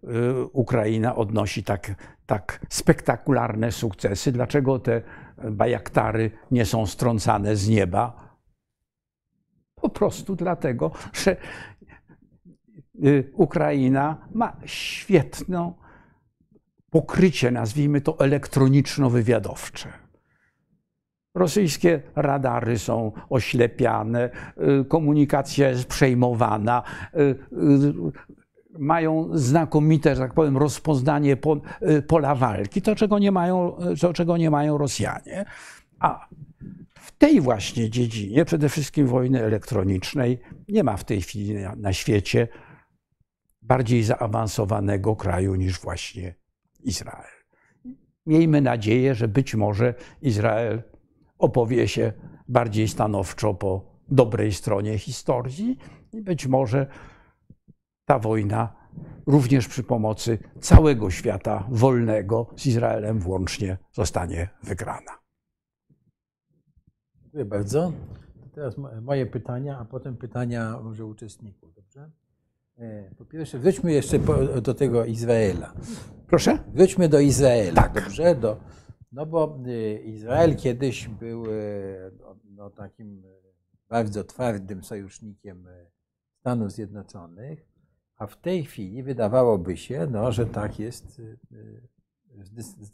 Ukraina odnosi tak, tak spektakularne sukcesy? Dlaczego te bajaktary nie są strącane z nieba? Po prostu dlatego, że Ukraina ma świetną pokrycie, nazwijmy to elektroniczno-wywiadowcze. Rosyjskie radary są oślepiane, y, komunikacja jest przejmowana, y, y, mają znakomite, że tak powiem, rozpoznanie pola walki, to czego nie mają, to, czego nie mają Rosjanie. A w tej właśnie dziedzinie, przede wszystkim wojny elektronicznej, nie ma w tej chwili na świecie bardziej zaawansowanego kraju niż właśnie Izrael. Miejmy nadzieję, że być może Izrael opowie się bardziej stanowczo po dobrej stronie historii i być może ta wojna również przy pomocy całego świata wolnego z Izraelem włącznie zostanie wygrana. Dziękuję bardzo. Teraz moje pytania, a potem pytania może uczestników, dobrze? E, po pierwsze, wróćmy jeszcze do tego Izraela. Proszę? Wróćmy do Izraela, tak. dobrze? Do, no bo e, Izrael kiedyś był e, no, no, takim bardzo twardym sojusznikiem Stanów Zjednoczonych, a w tej chwili wydawałoby się, no, że tak jest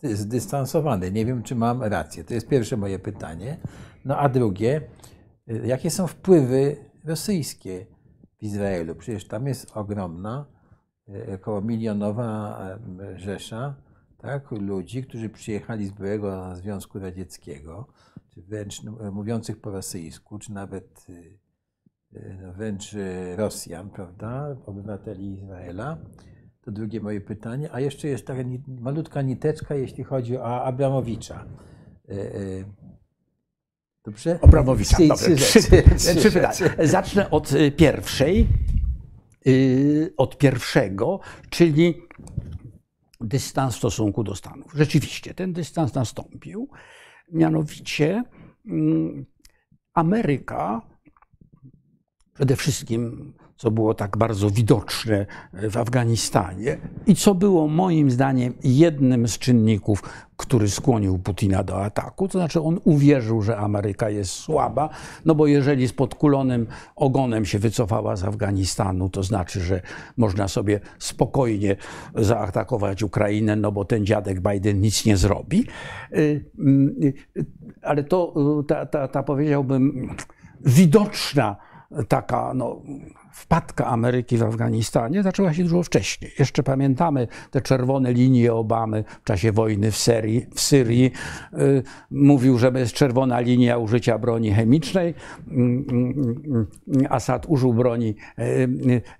zdystansowany. Nie wiem, czy mam rację. To jest pierwsze moje pytanie. No a drugie, jakie są wpływy rosyjskie w Izraelu. Przecież tam jest ogromna, około milionowa rzesza tak, ludzi, którzy przyjechali z byłego Związku Radzieckiego, czy wręcz no, mówiących po rosyjsku, czy nawet e, no, wręcz Rosjan, prawda, obywateli Izraela. To drugie moje pytanie. A jeszcze jest taka malutka niteczka, jeśli chodzi o Abramowicza. Dobrze? Abramowicza. Trzy, Trzy, trzy, trzy. Zacznę od y, pierwszej, y, od pierwszego, czyli dystans w stosunku do Stanów. Rzeczywiście, ten dystans nastąpił. Mianowicie mm, Ameryka przede wszystkim co było tak bardzo widoczne w Afganistanie i co było moim zdaniem jednym z czynników, który skłonił Putina do ataku. To znaczy on uwierzył, że Ameryka jest słaba, no bo jeżeli z podkulonym ogonem się wycofała z Afganistanu, to znaczy, że można sobie spokojnie zaatakować Ukrainę, no bo ten dziadek Biden nic nie zrobi. Y, y, ale to ta, ta, ta powiedziałbym widoczna taka no, wpadka Ameryki w Afganistanie zaczęła się dużo wcześniej. Jeszcze pamiętamy te czerwone linie Obamy w czasie wojny w, Syrii. W Syrii. Mówił, że jest czerwona linia użycia broni chemicznej. Assad użył broni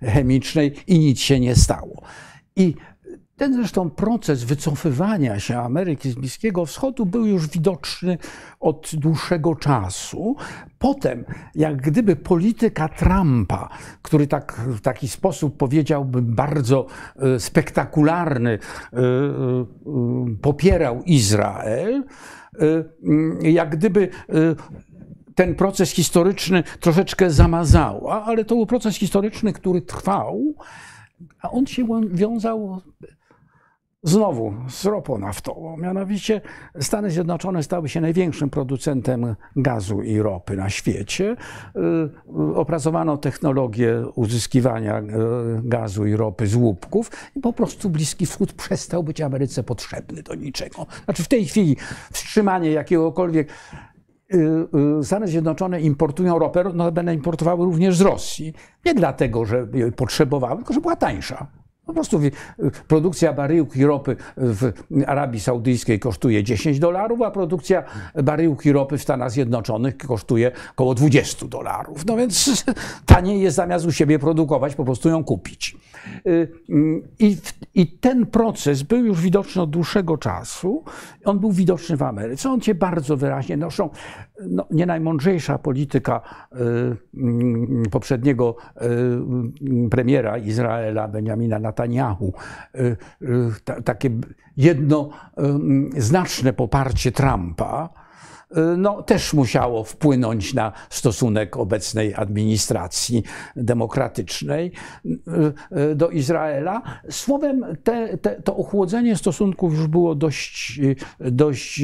chemicznej i nic się nie stało. I ten zresztą proces wycofywania się Ameryki z Bliskiego Wschodu był już widoczny od dłuższego czasu. Potem, jak gdyby polityka Trumpa, który tak, w taki sposób powiedziałbym bardzo e, spektakularny, e, e, popierał Izrael, jak gdyby ten proces historyczny troszeczkę zamazała, ale to był proces historyczny, który trwał, a on się wiązał znowu z ropą naftową. Mianowicie Stany Zjednoczone stały się największym producentem gazu i ropy na świecie. Y, opracowano technologię uzyskiwania y, gazu i ropy z łupków i po prostu Bliski Wschód przestał być Ameryce potrzebny do niczego. Znaczy w tej chwili wstrzymanie jakiegokolwiek y, Stany Zjednoczone importują ropę, no będą importowały również z Rosji. Nie dlatego, że potrzebowały, tylko że była tańsza. Po prostu produkcja baryłki ropy w Arabii Saudyjskiej kosztuje 10 dolarów, a produkcja baryłki ropy w Stanach Zjednoczonych kosztuje około 20 dolarów. No więc taniej jest zamiast u siebie produkować, po prostu ją kupić. Y, I, I, ten proces był już widoczny od dłuższego czasu. On był widoczny w Ameryce. On się bardzo wyraźnie noszą. No, nie najmądrzejsza polityka y, poprzedniego y, premiera Izraela, Benjamina Netanyahu, takie jednoznaczne poparcie Trumpa, Y, no, też musiało wpłynąć na stosunek obecnej administracji demokratycznej y, y, do Izraela. Słowem, te, te, to ochłodzenie stosunków już było dość, dość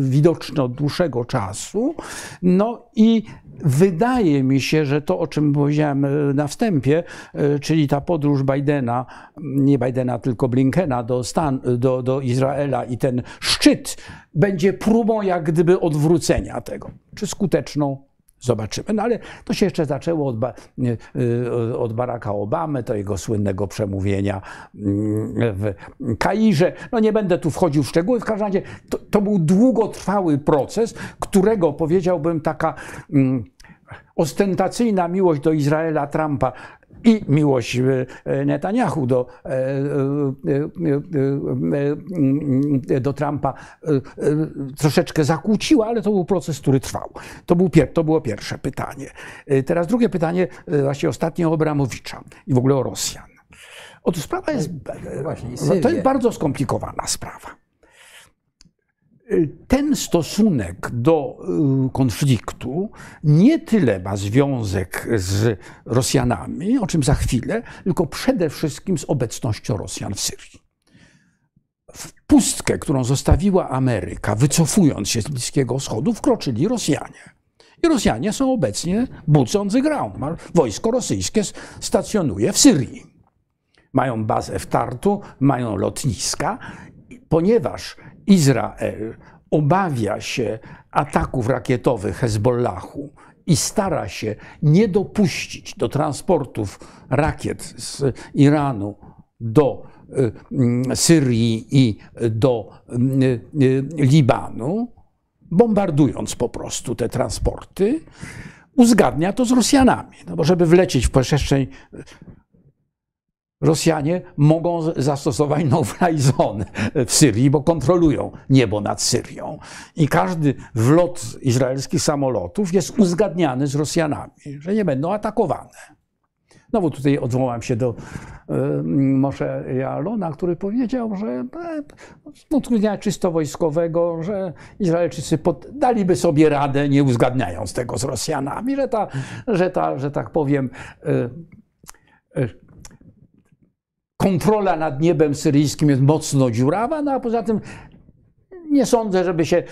widoczne od dłuższego czasu. No i Wydaje mi się, że to, o czym powiedziałem e, na wstępie, e, czyli ta podróż Bidena, nie Bidena, tylko Blinkena do, Stan, do, do Izraela i ten szczyt będzie próbą jak gdyby odwrócenia tego. Czy skuteczną? Zobaczymy. No ale to się jeszcze zaczęło od, e, od Baracka Obamy, to jego słynnego przemówienia mm, w Kairze. No nie będę tu wchodził w szczegóły, w każdym razie to, to był długotrwały proces, którego powiedziałbym taka mm, ostentacyjna miłość do Izraela Trumpa i miłość e, Netanyahu do, e, do Trumpa troszeczkę zakłóciła, ale to był proces, który trwał. To, był, to było pierwsze pytanie. Teraz drugie pytanie, właśnie ostatnie o Abramowicza i w ogóle o Rosjan. Otóż sprawa jest, Właśnie, to jest bardzo skomplikowana sprawa. Ten stosunek do y, konfliktu nie tyle ma związek z Rosjanami, o czym za chwilę, tylko przede wszystkim z obecnością Rosjan w Syrii. W pustkę, którą zostawiła Ameryka, wycofując się z Bliskiego Wschodu, wkroczyli Rosjanie. I Rosjanie są obecnie boots on the ground. Wojsko rosyjskie stacjonuje w Syrii. Mają bazę w Tartu, mają lotniska, ponieważ Izrael obawia się ataków rakietowych Hezbollahu i stara się nie dopuścić do transportów rakiet z Iranu do mm, Syrii i do y, y, Libanu, bombardując po prostu te transporty, uzgadnia to z Rosjanami. No bo żeby wlecieć w przestrzeń Rosjanie mogą zastosować zone w Syrii, bo kontrolują niebo nad Syrią. I każdy wlot izraelskich samolotów jest uzgadniany z Rosjanami, że nie będą atakowane. No bo tutaj odwołam się do y, Moshe Jalona, który powiedział, że e, z punktu widzenia czysto wojskowego, że Izraelczycy pod, daliby sobie radę, nie uzgadniając tego z Rosjanami, że, ta, że, ta, że tak powiem, y, kontrola nad niebem syryjskim jest mocno dziurawa, no a poza tym nie sądzę, żeby się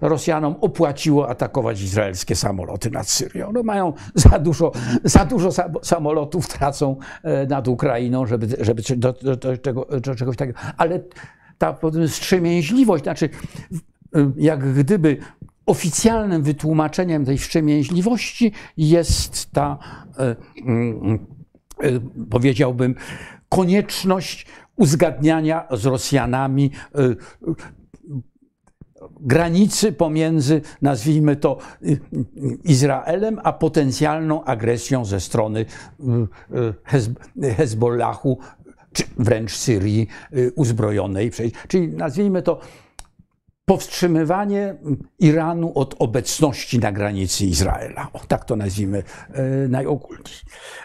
Rosjanom opłaciło atakować izraelskie samoloty nad Syrią. No mają za dużo, za dużo samolotów tracą nad Ukrainą, żeby, żeby do, do, do, do czegoś takiego. Ale ta wstrzemięźliwość, znaczy jak gdyby oficjalnym wytłumaczeniem tej wstrzemięźliwości jest ta, e, mm, e, powiedziałbym, konieczność uzgadniania z Rosjanami e, granicy pomiędzy, nazwijmy to, Izraelem, a potencjalną agresją ze strony Hezbollahu, czy wręcz Syrii uzbrojonej. Czyli nazwijmy to powstrzymywanie Iranu od obecności na granicy Izraela. O, tak to nazwijmy e, najogólniej.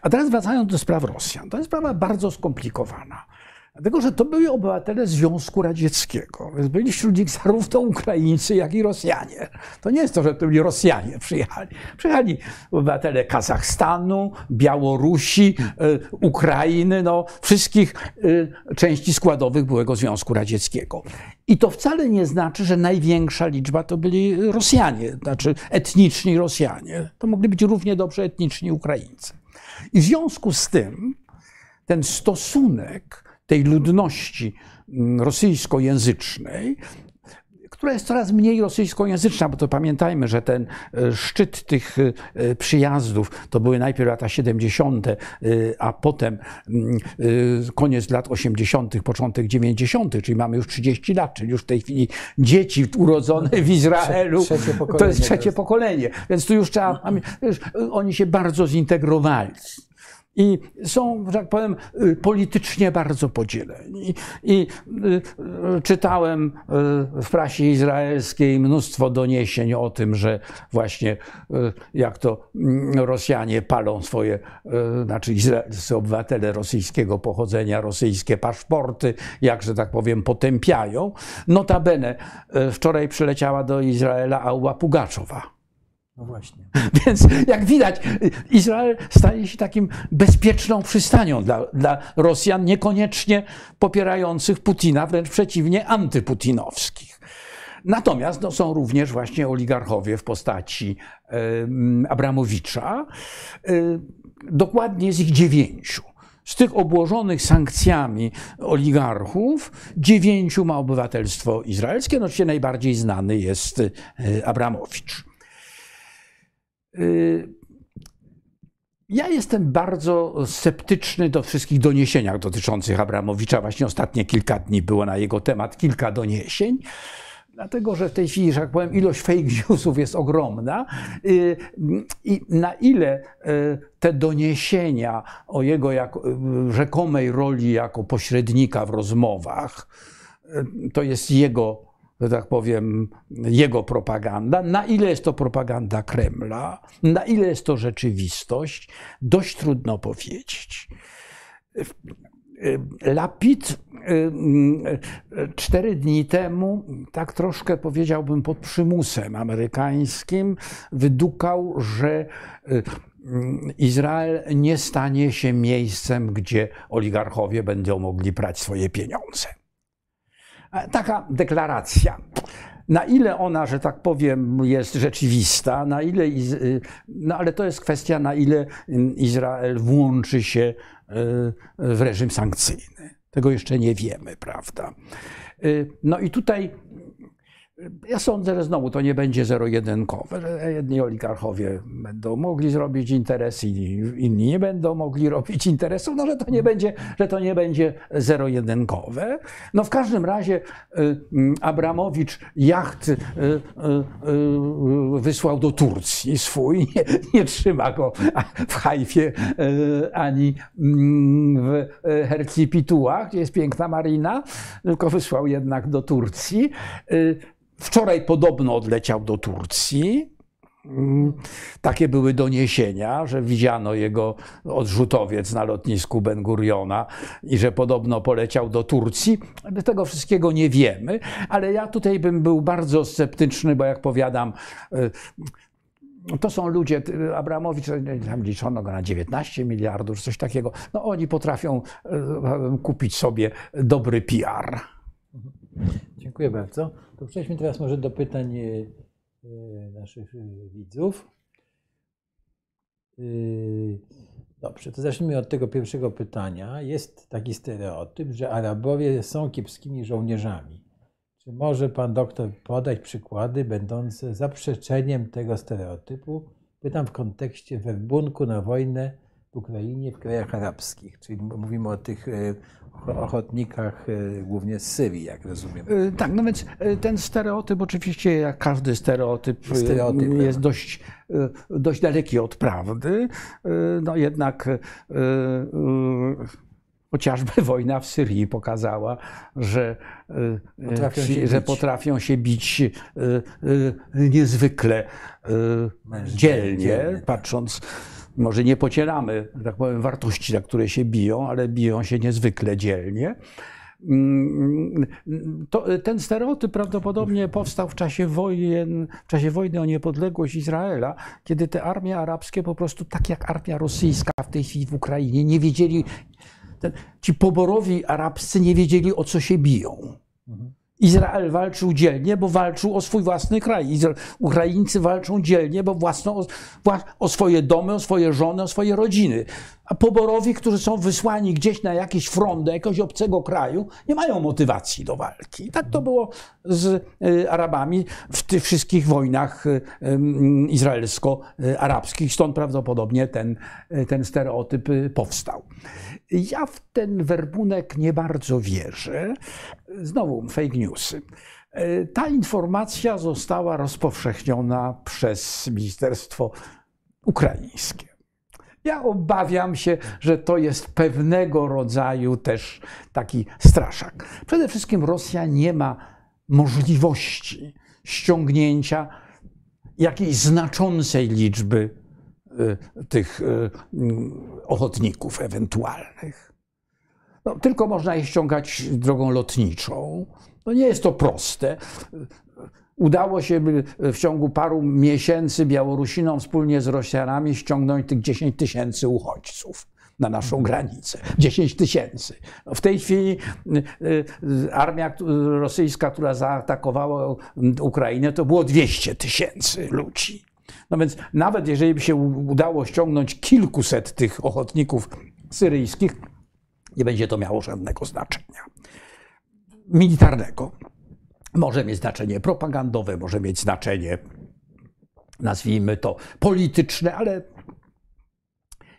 A teraz wracając do spraw Rosjan. To jest sprawa bardzo skomplikowana. Dlatego, że to byli obywatele Związku Radzieckiego. Więc byli wśród nich zarówno Ukraińcy, jak i Rosjanie. To nie jest to, że to byli Rosjanie przyjechali. Przyjechali obywatele Kazachstanu, Białorusi, e, Ukrainy, no, wszystkich e, części składowych byłego Związku Radzieckiego. I to wcale nie znaczy, że największa liczba to byli Rosjanie, znaczy etniczni Rosjanie. To mogli być równie dobrze etniczni Ukraińcy. I w związku z tym ten stosunek tej ludności mm, rosyjskojęzycznej która jest coraz mniej rosyjskojęzyczna, bo to pamiętajmy, że ten e, szczyt tych e, przyjazdów to były najpierw lata 70., e, a potem mm, koniec lat 80., początek 90., czyli mamy już 30 lat, czyli już w tej chwili dzieci urodzone w Izraelu. to jest trzecie pokolenie, więc tu już trzeba, oni się bardzo zintegrowali. I są, że tak powiem, y, politycznie bardzo podzieleni. I y, czytałem y, w prasie izraelskiej mnóstwo doniesień o tym, że właśnie jak to mm, Rosjanie palą swoje, znaczy izraelscy obywatele rosyjskiego pochodzenia, rosyjskie paszporty, jak, że tak powiem, potępiają. Notabene wczoraj przyleciała do Izraela Ała Pugaczowa no właśnie. Więc jak widać, Izrael staje się takim bezpieczną przystanią dla, dla Rosjan, niekoniecznie popierających Putina, wręcz przeciwnie, antyputinowskich. Natomiast no, są również właśnie oligarchowie w postaci e, Abramowicza. E, dokładnie z ich dziewięciu. Z tych obłożonych sankcjami oligarchów, dziewięciu ma obywatelstwo izraelskie. No, najbardziej znany jest e, Abramowicz. Y, ja jestem bardzo sceptyczny do wszystkich doniesieniach dotyczących Abramowicza. Właśnie ostatnie kilka dni było na jego temat kilka doniesień. Dlatego, że w tej chwili, że tak powiem, ilość fake newsów jest ogromna y, i na ile y, te doniesienia o jego jako, rzekomej roli jako pośrednika w rozmowach, to jest jego że tak powiem, jego propaganda, na ile jest to propaganda Kremla, na ile jest to rzeczywistość, dość trudno powiedzieć. Lapid cztery dni temu, tak troszkę powiedziałbym pod przymusem amerykańskim, wydukał, że Izrael nie stanie się miejscem, gdzie oligarchowie będą mogli brać swoje pieniądze. Taka deklaracja. Na ile ona, że tak powiem, jest rzeczywista, na ile, y, no ale to jest kwestia, na ile Izrael włączy się y, w reżim sankcyjny. Tego jeszcze nie wiemy, prawda? Y, no i tutaj ja sądzę, że znowu to nie będzie zero-jedynkowe, że jedni oligarchowie będą mogli zrobić interesy, inni nie będą mogli robić interesów, no że to nie będzie, że to nie będzie zero-jedynkowe. No w każdym razie y, mm, Abramowicz jacht y, y, wysłał do Turcji swój, nie, nie trzyma go w Hajfie ani mm, w Hercipituach, gdzie jest piękna marina, tylko wysłał jednak do Turcji. Wczoraj podobno odleciał do Turcji. Mm, takie były doniesienia, że widziano jego odrzutowiec na lotnisku Ben Guriona i że podobno poleciał do Turcji. Tego wszystkiego nie wiemy, ale ja tutaj bym był bardzo sceptyczny, bo jak powiadam, y, to są ludzie, Abramowicz, tam liczono go na 19 miliardów, coś takiego. No oni potrafią kupić sobie dobry PR. Dziękuję bardzo. To przejdźmy teraz może do pytań naszych widzów. Dobrze, to zacznijmy od tego pierwszego pytania. Jest taki stereotyp, że Arabowie są kiepskimi żołnierzami. Czy może pan doktor podać przykłady będące zaprzeczeniem tego stereotypu? Pytam w kontekście werbunku na wojnę Ukrainie, w krajach arabskich. Czyli mówimy o tych e, ochotnikach e, głównie z Syrii, jak rozumiem. E, tak, no więc ten stereotyp oczywiście, jak każdy stereotyp, stereotyp jest dość, dość daleki od prawdy. No jednak chociażby wojna w Syrii pokazała, że potrafią się, że bić. Potrafią się bić niezwykle dzielnie, patrząc może nie pocielamy, tak powiem, wartości, za które się biją, ale biją się niezwykle dzielnie. Mm, to, ten stereotyp prawdopodobnie powstał w czasie, wojen, w czasie wojny o niepodległość Izraela, kiedy te armie arabskie po prostu, tak jak armia rosyjska w tej chwili w Ukrainie, nie wiedzieli, ci poborowi arabscy nie wiedzieli o co się biją. Mhm. Izrael walczył dzielnie, bo walczył o swój własny kraj. Ukraińcy walczą dzielnie, bo własno, o, o swoje domy, o swoje żony, o swoje rodziny. Poborowi, którzy są wysłani gdzieś na jakiś front do jakiegoś obcego kraju, nie mają motywacji do walki. Tak to było z y, Arabami w tych wszystkich wojnach y, izraelsko-arabskich. Stąd prawdopodobnie ten, y, ten stereotyp powstał. Ja w ten werbunek nie bardzo wierzę. Znowu fake newsy. Ta informacja została rozpowszechniona przez Ministerstwo Ukraińskie. Ja obawiam się, że to jest pewnego rodzaju też taki straszak. Przede wszystkim Rosja nie ma możliwości ściągnięcia jakiejś znaczącej liczby y, tych y, ochotników ewentualnych. No, tylko można je ściągać drogą lotniczą. No nie jest to proste. Udało się w ciągu paru miesięcy Białorusinom wspólnie z Rosjanami ściągnąć tych 10 tysięcy uchodźców na naszą mhm. granicę. 10 tysięcy. No, w tej chwili y, y, armia rosyjska, która zaatakowała Ukrainę, to było 200 tysięcy ludzi. No więc nawet jeżeli by się udało ściągnąć kilkuset tych ochotników syryjskich, nie będzie to miało żadnego znaczenia militarnego. Może mieć znaczenie propagandowe, może mieć znaczenie, nazwijmy to, polityczne, ale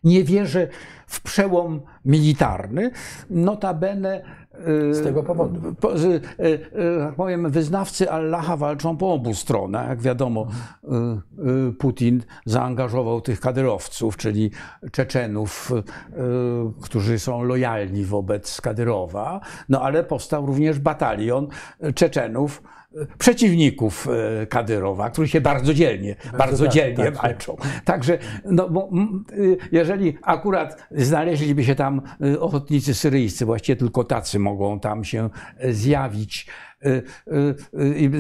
nie wierzę w przełom militarny. Notabene z tego powodu. Po, y, y, powiem, wyznawcy Allaha walczą po obu stronach. Jak wiadomo, y, Putin zaangażował tych kadyrowców, czyli Czeczenów, którzy są lojalni wobec Kadyrowa, no ale powstał również batalion Czeczenów, przeciwników e, Kadyrowa, którzy się bardzo dzielnie, bardzo, bardzo tak, dzielnie tak, walczą. Także no, bo, y, jeżeli akurat znaleźliby się tam y, ochotnicy syryjscy, właściwie tylko tacy mogą tam się e, zjawić, y, i,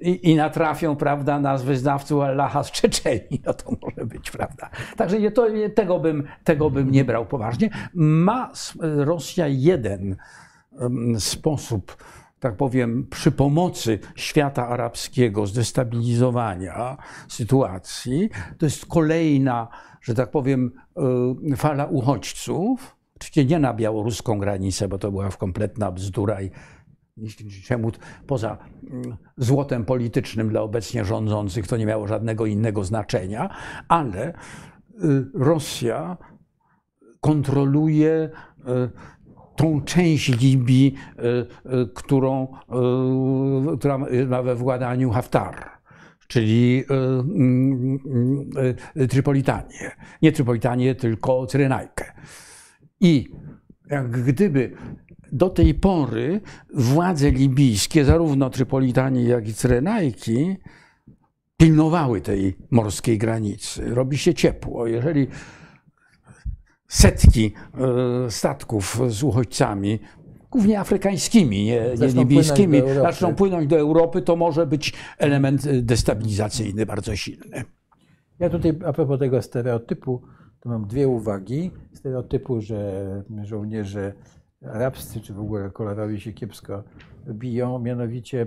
i, i, natrafią, prawda, na wyznawców Allaha z Czeczeni, no to może być, prawda. Także nie, to, tego, bym, tego bym nie brał poważnie. Ma Rosja jeden sposób tak powiem, przy pomocy świata arabskiego zdestabilizowania sytuacji, to jest kolejna, że tak powiem, e, fala uchodźców. Oczywiście nie na białoruską granicę, bo to była kompletna bzdura i czemu poza mm, złotem politycznym dla obecnie rządzących to nie miało żadnego innego znaczenia, ale e, Rosja kontroluje tą część Libii, e, e, którą, e, która ma we władaniu Haftar czyli Trypolitanię. Nie Trypolitanię, tylko Cyrenajkę. I jak gdyby do tej pory władze libijskie, zarówno Trypolitanii, jak i Cyrenajki, pilnowały tej morskiej granicy. Robi się ciepło. Jeżeli setki e, statków z uchodźcami, głównie afrykańskimi, nie, nie libijskimi, zaczną płynąć do Europy, to może być element destabilizacyjny bardzo silny. Ja tutaj a propos tego stereotypu, to mam dwie uwagi. Stereotypu, że żołnierze arabscy czy w ogóle kolorowi się kiepsko biją, mianowicie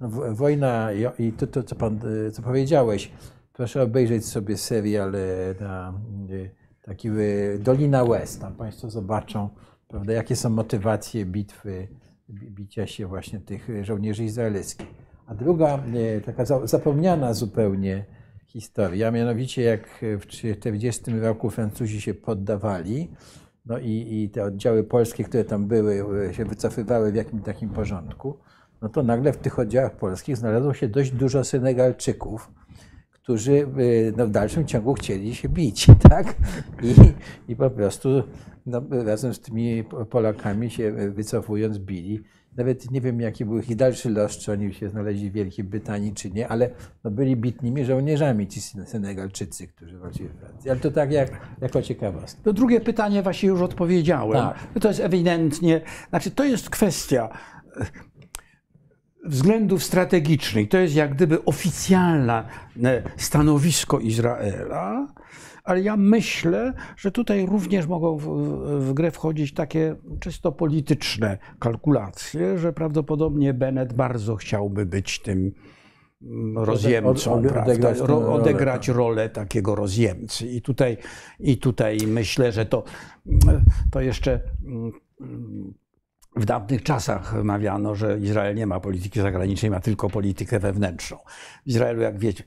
no, wojna i to, to co, pan, co powiedziałeś, proszę obejrzeć sobie serial na taki Dolina West, tam Państwo zobaczą, prawda, jakie są motywacje bitwy, bicia się właśnie tych żołnierzy izraelskich. A druga, taka zapomniana zupełnie historia, mianowicie jak w 1940 roku Francuzi się poddawali, no i, i te oddziały polskie, które tam były, się wycofywały w jakimś takim porządku, no to nagle w tych oddziałach polskich znalazło się dość dużo Senegalczyków, którzy y, no, w dalszym ciągu chcieli się bić, tak? I, i po prostu no, razem z tymi Polakami się wycofując bili. Nawet nie wiem, jaki był ich dalszy los, czy oni się znaleźli w Wielkiej Brytanii, czy nie, ale no, byli bitnymi żołnierzami ci Senegalczycy, którzy walczyli w Francji. Ale to tak jak, jako ciekawostka. To drugie pytanie właśnie już odpowiedziałem. Tak. To jest ewidentnie, znaczy to jest kwestia względów strategicznych. To jest jak gdyby oficjalne stanowisko Izraela, ale ja myślę, że tutaj również mogą w, w, grę wchodzić takie czysto polityczne kalkulacje, że prawdopodobnie Bennett bardzo chciałby być tym mm, rozjemcą, od, od, odegrać, Ro, odegrać rolę, rolę, takiego rozjemcy. I tutaj, I tutaj myślę, że to, to jeszcze mm, w dawnych czasach mawiano, że Izrael nie ma polityki zagranicznej, ma tylko politykę wewnętrzną. W Izraelu, jak wiecie,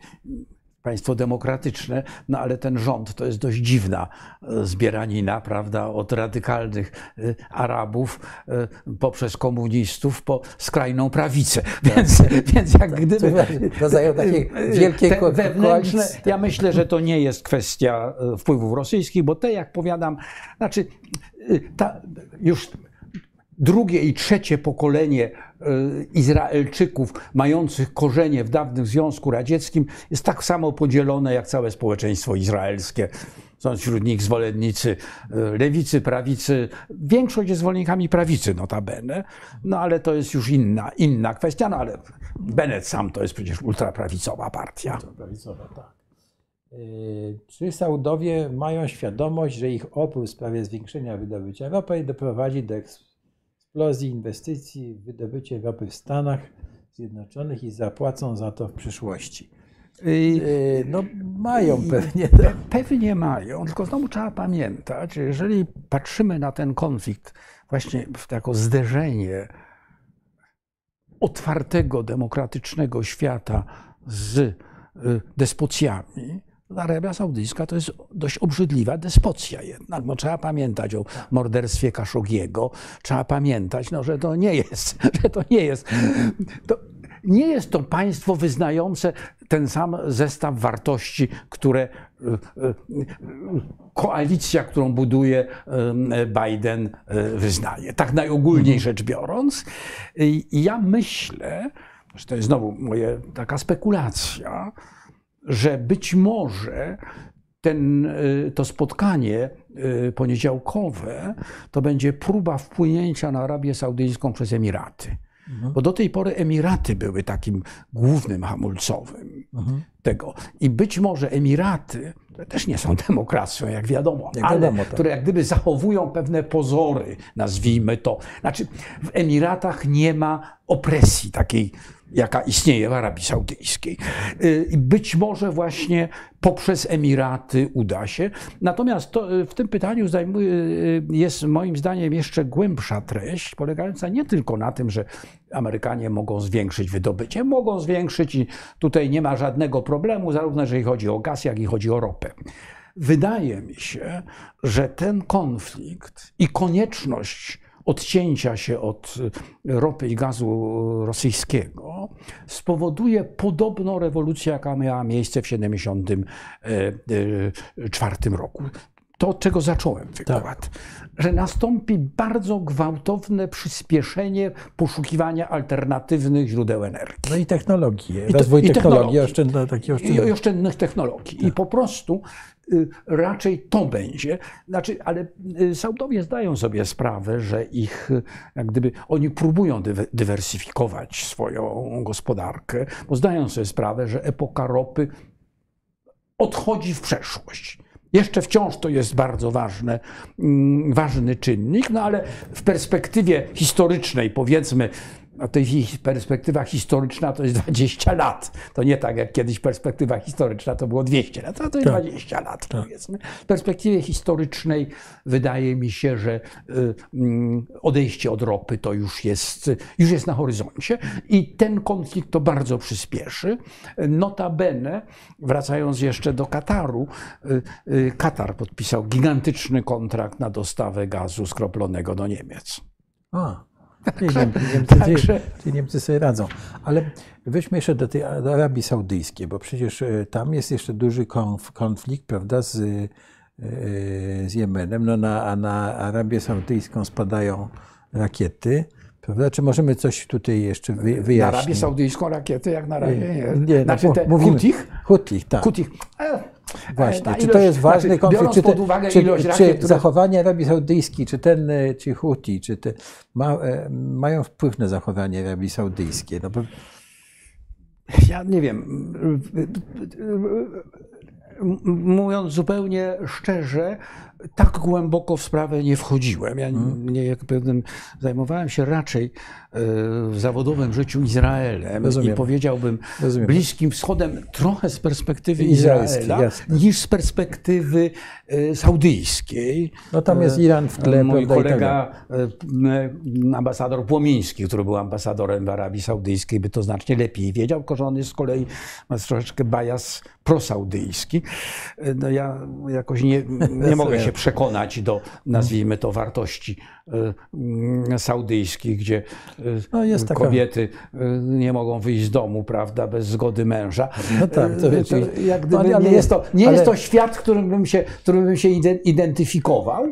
państwo demokratyczne, no ale ten rząd to jest dość dziwna e, zbieranina, prawda, od radykalnych e, Arabów e, poprzez komunistów po skrajną prawicę. Tak. Więc, więc jak tak, gdyby... Rodzają takie wielkie te wewnętrzne, Ja myślę, że to nie jest kwestia wpływów rosyjskich, bo te, jak powiadam, znaczy ta, już drugie i trzecie pokolenie e, Izraelczyków mających korzenie w dawnym Związku Radzieckim jest tak samo podzielone jak całe społeczeństwo izraelskie. Są wśród nich zwolennicy e, lewicy, prawicy. Większość jest zwolennikami prawicy, notabene. No ale to jest już inna, inna kwestia. No ale Bennett sam to jest przecież ultraprawicowa partia. Ultraprawicowa, tak. E, czy Saudowie mają świadomość, że ich opór w sprawie zwiększenia wydobycia ropy doprowadzi do eksplozji inwestycji w wydobycie ropy w Stanach Zjednoczonych i zapłacą za to w przyszłości. Y, no, mają pewnie. Pe, pewnie mają, tylko znowu trzeba pamiętać, że jeżeli patrzymy na ten konflikt właśnie jako zderzenie otwartego, demokratycznego świata z y, despocjami, Arabia Saudyjska to jest dość obrzydliwa despocja jednak. No, trzeba pamiętać o morderstwie Kaszogiego, trzeba pamiętać, no, że to nie jest, że to nie jest. To nie jest to państwo wyznające ten sam zestaw wartości, które e, e, koalicja, którą buduje Biden, e, wyznaje. Tak najogólniej mhm. rzecz biorąc. Ja myślę, że to jest znowu moja taka spekulacja, że być może ten, y, to spotkanie y, poniedziałkowe to będzie próba wpłynięcia na Arabię Saudyjską przez Emiraty. Mhm. Bo do tej pory Emiraty były takim głównym hamulcowym mhm. tego. I być może Emiraty, które też nie są demokracją, jak wiadomo, jak ale wiadomo, tak. które jak gdyby zachowują pewne pozory, nazwijmy to. Znaczy, w Emiratach nie ma opresji takiej jaka istnieje w Arabii Saudyjskiej. Y, być może właśnie poprzez Emiraty uda się. Natomiast to, y, w tym pytaniu zajmuje, y, jest moim zdaniem jeszcze głębsza treść, polegająca nie tylko na tym, że Amerykanie mogą zwiększyć wydobycie, mogą zwiększyć i tutaj nie ma żadnego problemu, zarówno jeżeli chodzi o gaz, jak i chodzi o ropę. Wydaje mi się, że ten konflikt i konieczność odcięcia się od ropy i gazu rosyjskiego spowoduje podobną rewolucję, jaka miała miejsce w 1974 e, e, roku to, od czego zacząłem wykład, tak. że nastąpi bardzo gwałtowne przyspieszenie poszukiwania alternatywnych źródeł energii. No i technologii, I rozwój i technologii, technologii oszczędnych. I oszczędnych technologii. Tak. I po prostu y, raczej to będzie. Znaczy, ale y, Saudowie zdają sobie sprawę, że ich, jak gdyby, oni próbują dywersyfikować swoją gospodarkę, bo zdają sobie sprawę, że epoka ropy odchodzi w przeszłość. Jeszcze wciąż to jest bardzo ważne, mm, ważny czynnik, no ale w perspektywie historycznej, powiedzmy, no to ich perspektywa historyczna to jest 20 lat. To nie tak jak kiedyś perspektywa historyczna to było 200 lat, a to jest Tak. 20 lat powiedzmy. W perspektywie historycznej wydaje mi się, że y, mm, odejście od ropy to już jest, już jest na horyzoncie i ten konflikt to bardzo przyspieszy. Notabene, wracając jeszcze do Kataru, y, y, Katar podpisał gigantyczny kontrakt na dostawę gazu skroplonego do Niemiec. A, Niemcy, Niemcy, także- czyli Niemcy sobie radzą. Ale weźmy jeszcze do tej Arabii Saudyjskiej, bo przecież e, tam jest jeszcze duży konf, konflikt, prawda, z, e, z Jemenem. No na, a na Arabię Saudyjską spadają rakiety. Prawda? Czy możemy coś tutaj jeszcze wy, Na wyjaśnić? Arabię Saudyjską rakiety jak na razie nie. Nie, no, znaczy te mówimy- Hutich? Hutich, tak. Hutich. E, Właśnie, e, na czy to ilość- jest ważny znaczy, konflikt, czy, te, czy, ilość czy rakiet, które zachowanie Arabii Saudyjskiej, czy ten, e, czy Huti, czy te, ma, e, mają wpływ na zachowanie Arabii Saudyjskiej? No bo, Ja nie wiem. Mówiąc zupełnie szczerze, tak głęboko w sprawę nie wchodziłem. Ja Mhm. nie, jak pewnym, zajmowałem się raczej e, w zawodowym życiu Izraelem Rozumiem. i powiedziałbym Rozumiem. Bliskim Wschodem trochę z perspektywy Izraela jasne. niż z perspektywy e, saudyjskiej. no tam jest Iran w tle, Mój tak kolega, e, ambasador Płomiński, który był ambasadorem w Arabii Saudyjskiej, by to znacznie lepiej wiedział, tylko że on jest z kolei, ma troszeczkę bias prosaudyjski. E, No ja jakoś nie, nie mogę się przekonać do, nazwijmy to, wartości e, mm, saudyjskich, gdzie e, No, taka- kobiety e, nie mogą wyjść z domu, prawda, bez zgody męża. No tak, to wiecie, jak no, ale- nie jest to, nie ale- jest to świat, którym bym się, którym bym się ide- identyfikował.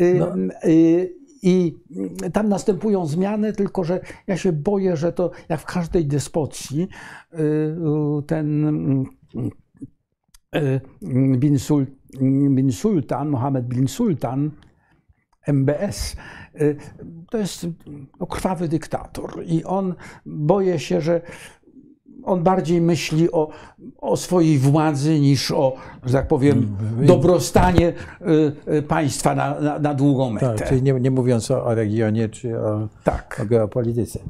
Y, No. y, I tam następują zmiany, tylko że ja się boję, że to jak w każdej despocji, y, y, ten y, bin, Sul, bin Sultan, Mohammed bin Sultan, MBS, y, to jest no, krwawy dyktator i on boję się, że on bardziej myśli o, o swojej władzy niż o, że tak powiem, dobrostanie y, y, państwa na, na, na długą metę. Tak, czyli nie, nie mówiąc o, o regionie czy o, Tak. o geopolityce.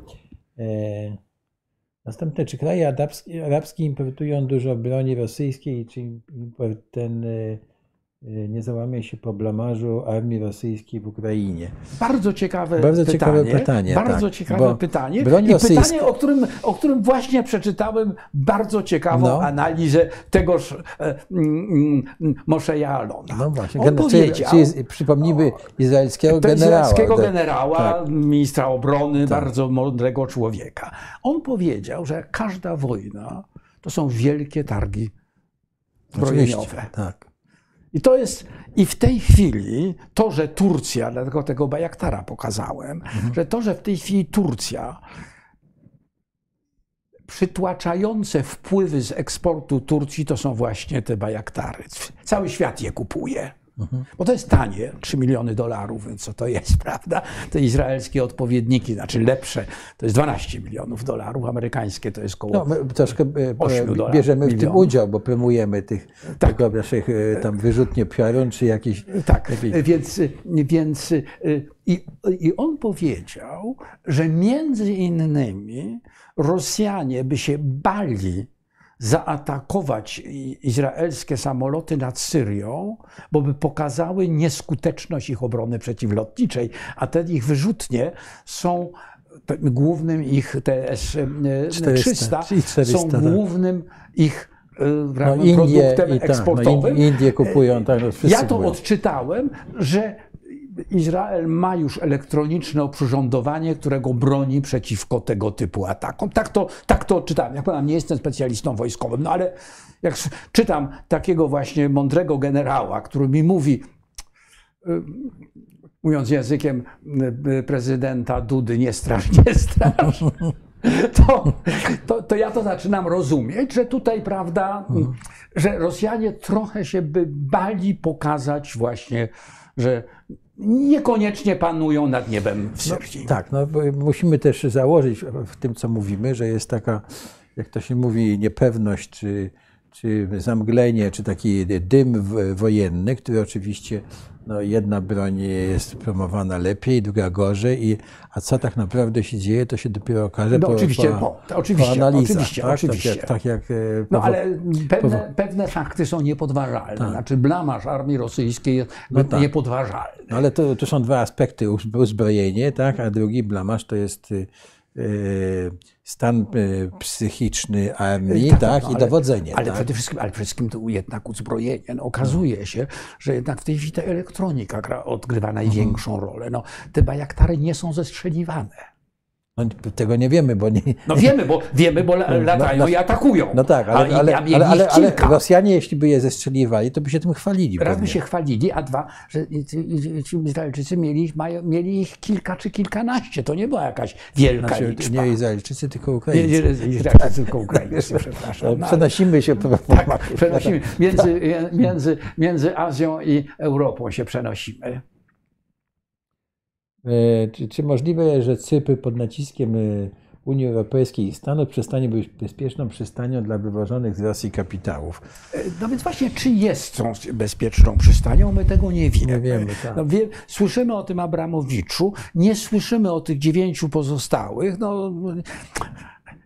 E, następne, czy kraje arabskie, arabskie importują dużo broni rosyjskiej, czy import ten e, nie załamie się po blamarzu armii rosyjskiej w Ukrainie? Bardzo ciekawe Bardzo pytanie. ciekawe pytanie, Bardzo tak, ciekawe pytanie. broń I rosyjska- pytanie, o którym, o którym właśnie przeczytałem bardzo ciekawą No. analizę tegoż e, mm, mm, Mosheja Alona. No właśnie, On powiedział, czyli, czyli przypomnijmy izraelskiego generała. izraelskiego tak. generała, tak. ministra obrony, bardzo mądrego człowieka. On powiedział, że każda wojna to są wielkie targi zbrojeniowe. tak. I to jest, i w tej chwili to, że Turcja, dlatego tego Bajaktara pokazałem, że to, że w tej chwili Turcja przytłaczające wpływy z eksportu Turcji to są właśnie te Bajaktary. Cały świat je kupuje. Bo to jest tanie, 3 miliony dolarów, więc co to jest, prawda? Te izraelskie odpowiedniki, znaczy lepsze, to jest 12 milionów dolarów, amerykańskie to jest koło No, my troszkę e, e, dolarów, bierzemy w tym udział, bo promujemy tych, Tak. tego naszych e, tam wyrzutnie piorun, czy jakieś... Tak, więc, więc i, i on powiedział, że między innymi Rosjanie by się bali zaatakować izraelskie samoloty nad Syrią, bo by pokazały nieskuteczność ich obrony przeciwlotniczej, a te ich wyrzutnie są te- głównym ich TS-300 400, czyli 400, są tak. głównym ich y, No, Indie, produktem i tak, no, eksportowym. Indie, Indie kupują, tak, no, Ja to kupują. odczytałem, że Izrael ma już elektroniczne oprzyrządowanie, którego broni przeciwko tego typu atakom. Tak to, tak to czytałem. Jak powiem, nie jestem specjalistą wojskowym, no ale jak czytam takiego właśnie mądrego generała, który mi mówi, y, mówiąc językiem y, y, prezydenta Dudy, nie strasz, nie strasz. To, to, to ja to zaczynam rozumieć, że tutaj, prawda, że Rosjanie trochę się by bali pokazać właśnie, że niekoniecznie panują nad niebem w Syrii. Tak, no, bo musimy też założyć w tym, co mówimy, że jest taka, jak to się mówi, niepewność, czy, czy zamglenie, czy taki dym wojenny, który oczywiście no, jedna broń jest promowana lepiej, druga gorzej, i, a co tak naprawdę się dzieje, to się dopiero okaże No po, oczywiście, po, po- to oczywiście, po analizach. oczywiście, tak? oczywiście. Tak tak jak e, No ale pewne, pewne fakty są niepodważalne. Znaczy blamaż armii rosyjskiej jest No tak. niepodważalny. No ale to, są dwa aspekty. Uz- Uzbrojenie, tak? a drugi blamaż to jest y, stan y, psychiczny armii Tak, tak, no, i ale- dowodzenie. Ale tak? przede wszystkim, ale przede wszystkim to jednak uzbrojenie. No, okazuje się, że jednak w tej chwili ta elektronika odgrywa największą Mhm. rolę. No, te bajaktary nie są zestrzeliwane. No, tego nie wiemy, bo nie. No wiemy, bo, wiemy, bo la- latają no- i atakują. No tak, ale, ale, ale, ale, ale. Rosjanie, jeśli by je zestrzeliwali, to by się tym chwalili. Raz by się chwalili, a dwa, że ci- Izraelczycy mieli, mają, mieli ich kilka czy kilkanaście. To nie była jakaś wielka Znaczy, liczba. nie Izraelczycy, tylko Nie, Ukraińcy. nie, Izraelczycy, tylko Ukraińcy, przepraszam. No, Przenosimy się po Tak, przenosimy. Między, między, między Azją i Europą się przenosimy. E, Czy, czy możliwe jest, że Cypr pod naciskiem e, Unii Europejskiej i Stanów przestanie być bezpieczną przystanią dla wywożonych z Rosji kapitałów? No więc właśnie, czy jest tą bezpieczną przystanią, my tego nie wiemy. Nie wiemy, tak. No, wie, słyszymy o tym Abramowiczu, nie słyszymy o tych dziewięciu pozostałych. No,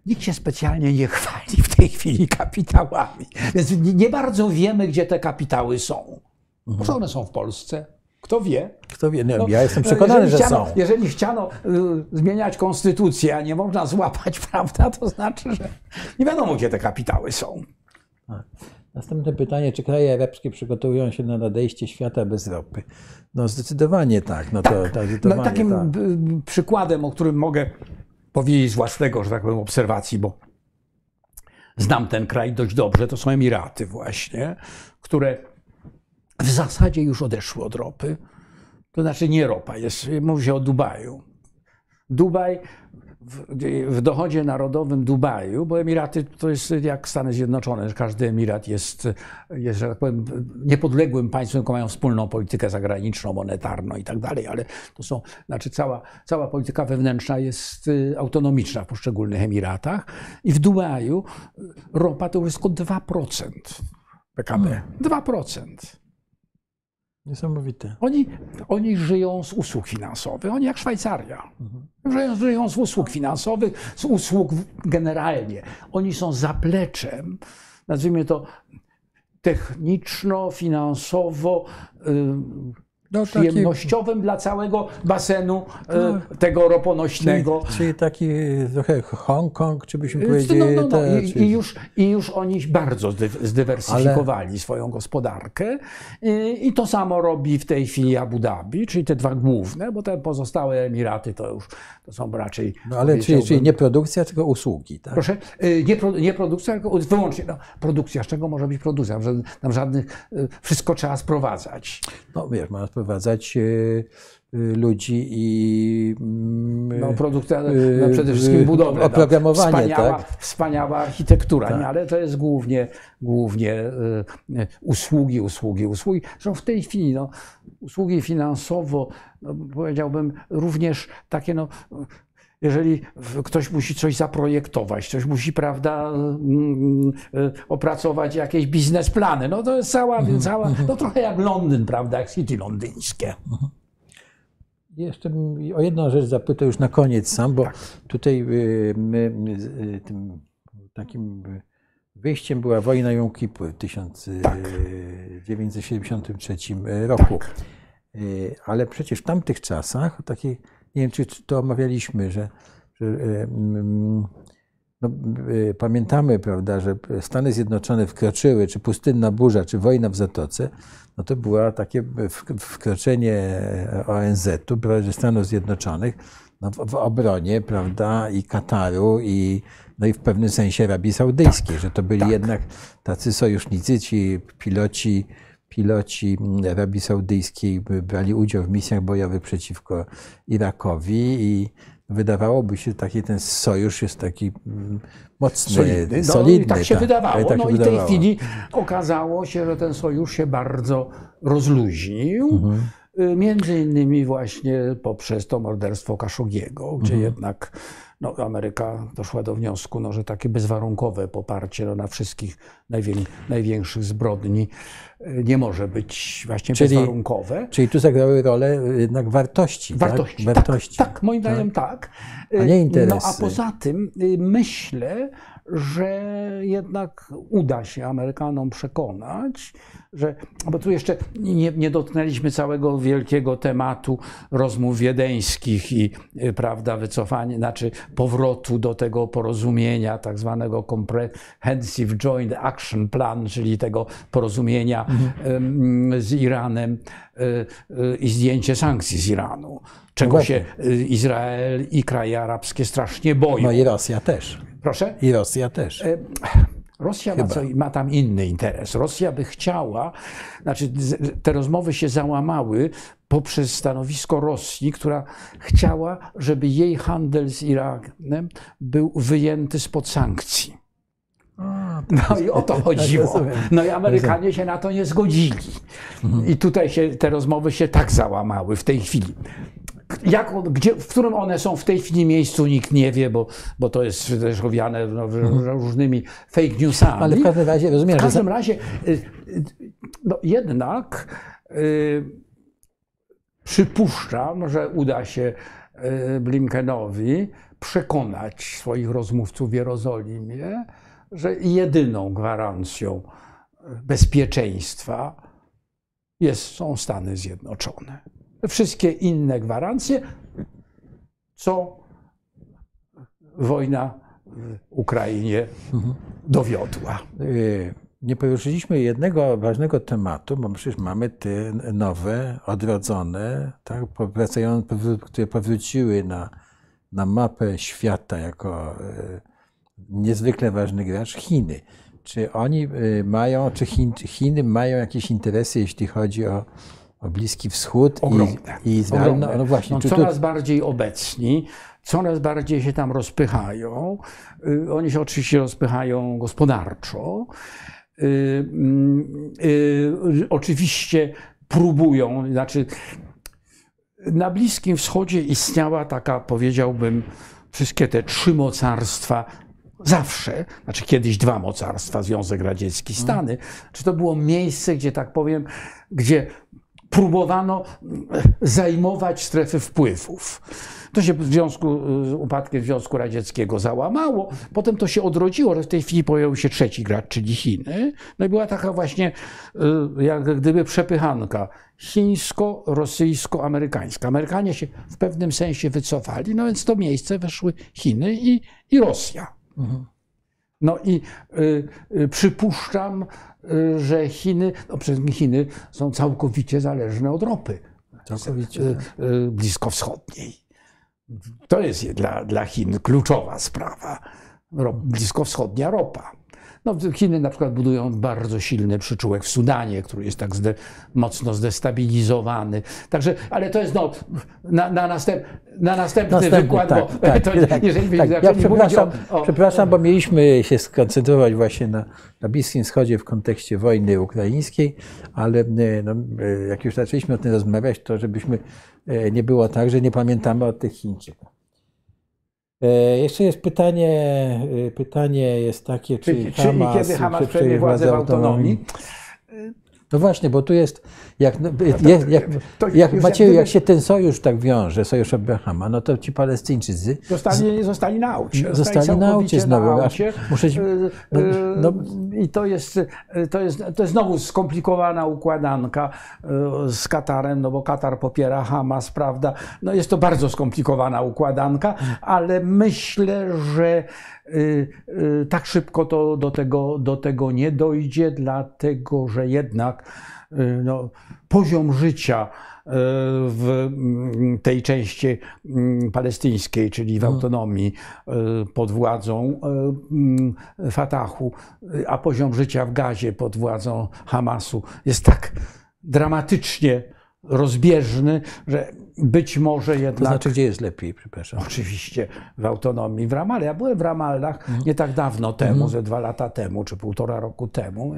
nikt się specjalnie nie chwali w tej chwili kapitałami. Więc nie, nie bardzo wiemy, gdzie te kapitały są. Może one są w Polsce? Kto wie? Kto wie? No, No, ja jestem przekonany, jeżeli że chciano, są. Jeżeli chciano y, zmieniać konstytucję, a nie można złapać, prawda, to znaczy, że nie wiadomo, gdzie te kapitały są. Następne pytanie, czy kraje arabskie przygotowują się na nadejście świata bez ropy? No zdecydowanie tak. No to, to No, takim tak. przykładem, o którym mogę powiedzieć z własnego, że tak powiem, obserwacji, bo znam ten kraj dość dobrze, to są Emiraty właśnie, które w zasadzie już odeszły od ropy. To znaczy nie ropa, jest, mówi się o Dubaju. Dubaj, w, w dochodzie narodowym Dubaju, bo Emiraty to jest jak Stany Zjednoczone, że każdy Emirat jest, jest, że tak powiem, niepodległym państwem, tylko mają wspólną politykę zagraniczną, monetarną i tak dalej, ale to są, znaczy cała, cała polityka wewnętrzna jest y, autonomiczna w poszczególnych Emiratach i w Dubaju ropa to już jest tylko 2% PKB. 2%. Niesamowite. Oni, oni żyją z usług finansowych, oni jak Szwajcaria. Żyją, żyją z usług finansowych, z usług generalnie. Oni są zapleczem, nazwijmy to techniczno-finansowo y, No, taki, przyjemnościowym dla całego basenu y, tego roponośnego. czyli, czyli taki trochę Hongkong, czy byśmy No, powiedzieli. no, no, te, I, czy- i, już, I już oni bardzo zdy- zdywersyfikowali swoją gospodarkę. I, I to samo robi w tej chwili Abu Dhabi, czyli te dwa główne, bo te pozostałe Emiraty to już to są raczej. No ale czyli, czyli nie produkcja, tylko usługi. Tak? Proszę, y, nie, pro, nie produkcja, tylko wyłącznie no, produkcja. Z czego może być produkcja? Że tam żadnych, y, wszystko trzeba sprowadzać. No wiesz, sprowadzać e, e, ludzi i mm, No, produkcja, y, no, przede wszystkim budowle. no, oprogramowanie, wspaniała, tak? wspaniała architektura, nie? ale to jest głównie, głównie usługi, usługi, usługi. Zresztą w tej chwili no, usługi finansowo, no, powiedziałbym, również takie, no, jeżeli ktoś musi coś zaprojektować, ktoś musi, prawda, mm, y, opracować jakieś biznesplany, no to jest cała, cała no trochę jak Londyn, prawda, jak City londyńskie. Jeszcze bym o jedną rzecz zapytał już na koniec sam, bo tutaj y, my, y, tym takim wyjściem była wojna Jom Kippur w 1973 roku. Y, Ale przecież w tamtych czasach, takie, nie wiem czy to omawialiśmy, że, że y, mm, no, y, pamiętamy, prawda, że Stany Zjednoczone wkroczyły, czy pustynna burza, czy wojna w Zatoce, no to było takie wk- wkroczenie ONZ-u, prawda, Stanów Zjednoczonych no, w, obronie, prawda, i Kataru, i, no i w pewnym sensie Arabii Saudyjskiej, że to byli jednak tacy sojusznicy, ci piloci, piloci Arabii Saudyjskiej brali udział w misjach bojowych przeciwko Irakowi i wydawałoby się, taki ten sojusz jest taki mm, mocny, solidny. No, solidny. tak się wydawało. tak no się i w tej wydawało. chwili okazało się, że ten sojusz się bardzo rozluźnił. Mhm. Między innymi właśnie poprzez to morderstwo Kaszogiego, gdzie Mhm. jednak no, Ameryka doszła do wniosku, no, że takie bezwarunkowe poparcie no, na wszystkich najwię- największych zbrodni y, nie może być właśnie Czyli- bezwarunkowe. Czyli tu zagrały rolę jednak wartości. Wartości. Tak? Tak, wartości. tak, moim zdaniem tak. A nie No interesy. a poza tym y, myślę, że jednak uda się Amerykanom przekonać, że, bo tu jeszcze nie, nie dotknęliśmy całego wielkiego tematu rozmów wiedeńskich i y, prawda, wycofania, znaczy powrotu do tego porozumienia, tak zwanego Comprehensive Joint Action Plan, czyli tego porozumienia em, z Iranem y, y, i zdjęcie sankcji z Iranu. Czego właśnie. się y, Izrael i kraje arabskie strasznie boją. No i Rosja też. Proszę? I Rosja też. Rosja ma, co, ma tam inny interes. Rosja by chciała, znaczy te rozmowy się załamały poprzez stanowisko Rosji, która chciała, żeby jej handel z Iranem był wyjęty spod sankcji. No i o to chodziło. No i Amerykanie się na to nie zgodzili. I tutaj się te rozmowy się tak załamały w tej chwili. Jak, gdzie, w którym one są w tej chwili miejscu, nikt nie wie, bo, bo to jest też owiane no, różnymi fake newsami. Ale w każdym razie rozumiem, W że każdym razie, y, y, no jednak y, przypuszczam, że uda się y, Blinkenowi przekonać swoich rozmówców w Jerozolimie, że jedyną gwarancją bezpieczeństwa jest, są Stany Zjednoczone. Wszystkie inne gwarancje, co wojna w Ukrainie dowiodła. y, nie poruszyliśmy jednego ważnego tematu, bo przecież mamy te nowe, odrodzone, tak, które powróciły na, na mapę świata jako y, niezwykle ważny gracz Chiny. Czy oni y, mają, czy Chin, Chiny mają jakieś interesy, jeśli chodzi o Bliski Wschód Ogromne. i, i Izrael? No, no właśnie, No, czy tu, coraz bardziej obecni, coraz bardziej się tam rozpychają. Y, Oni się oczywiście rozpychają gospodarczo. Y, mm, y, Oczywiście próbują, znaczy na Bliskim Wschodzie istniała taka, powiedziałbym, wszystkie te trzy mocarstwa zawsze, znaczy kiedyś dwa mocarstwa, Związek Radziecki, Stany, czy to było miejsce, gdzie tak powiem, gdzie próbowano zajmować strefy wpływów. To się w związku z upadkiem Związku Radzieckiego załamało, potem to się odrodziło, że w tej chwili pojawił się trzeci gracz, czyli Chiny. No i była taka właśnie y, jak gdyby przepychanka chińsko-rosyjsko-amerykańska. Amerykanie się w pewnym sensie wycofali, no więc to miejsce weszły Chiny i, i Rosja. No i y, y, przypuszczam, y, że Chiny, no przecież Chiny są całkowicie zależne od ropy całkowicie, y, y, bliskowschodniej. To jest dla, dla Chin kluczowa sprawa. Bliskowschodnia ropa. No, Chiny na przykład budują bardzo silny przyczółek w Sudanie, który jest tak zde, mocno zdestabilizowany. Także, ale to jest no, na, na, następ, na następny, Następny, wykład, tak, bo tak, to, tak, jeżeli tak. byśmy Ja przepraszam, o, o, przepraszam, bo mieliśmy się skoncentrować właśnie na, na Bliskim Wschodzie w kontekście wojny ukraińskiej, ale e, no, e, jak już zaczęliśmy o tym rozmawiać, to żebyśmy e, nie było tak, że nie pamiętamy o tych Chińczykach. E, Jeszcze jest pytanie, e, pytanie jest takie, czy, Czy, czy Hamas, kiedy Hamas czy przejmie władzę w autonomii? No właśnie, bo tu jest, jak, no, jak, jak, to jak już Macieju, jak jak się ten sojusz tak wiąże, sojusz Abrahama, no to ci Palestyńczycy Zostali, zostali na aucie. Zostali na aucie znowu, aż aucie. muszę Y, no, y, no. I to jest, y, to, jest, to jest znowu skomplikowana układanka z Katarem, no bo Katar popiera Hamas, prawda? No jest to bardzo skomplikowana układanka, ale myślę, że tak szybko to do tego, do tego nie dojdzie, dlatego że jednak no, poziom życia y, w mm, tej części mm, palestyńskiej, czyli w autonomii y, pod władzą y, mm, Fatahu, y, a poziom życia w Gazie pod władzą Hamasu jest tak dramatycznie rozbieżny, że być może To jednak znaczy, gdzie jest lepiej, przepraszam. Oczywiście w autonomii w Ramallah. Ja byłem w Ramallach nie tak dawno temu, ze dwa lata temu, czy półtora roku temu.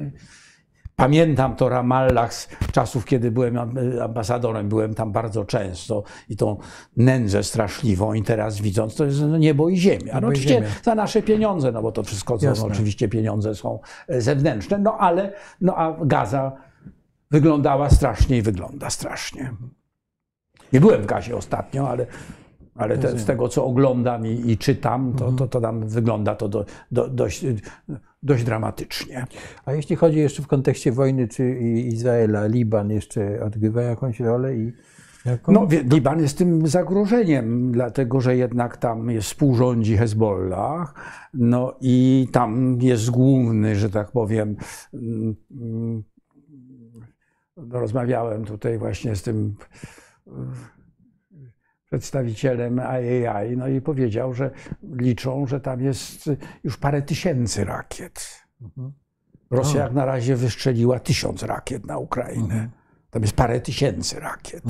Pamiętam to Ramallah z czasów, kiedy byłem ambasadorem, byłem tam bardzo często i tą nędzę straszliwą i teraz widząc, to jest no, niebo i ziemia. No, oczywiście ziemia. za nasze pieniądze, no bo to wszystko, co, no, oczywiście pieniądze są e, zewnętrzne, no ale, no a Gaza wyglądała strasznie i wygląda strasznie. Nie byłem w Gazie ostatnio, ale, ale te, z tego, co oglądam i, i czytam, to, to, to tam wygląda to do, do, dość, dość dramatycznie. A jeśli chodzi jeszcze w kontekście wojny czy Izraela, Liban jeszcze odgrywa jakąś rolę i jaką? No, Liban jest tym zagrożeniem, dlatego że jednak tam jest współrządzi Hezbollah, no i tam jest główny, że tak powiem, mm, mm, rozmawiałem tutaj właśnie z tym przedstawicielem IAI, no i powiedział, że liczą, że tam jest już parę tysięcy rakiet. Rosja O. jak na razie wystrzeliła tysiąc rakiet na Ukrainę. Tam jest parę tysięcy rakiet.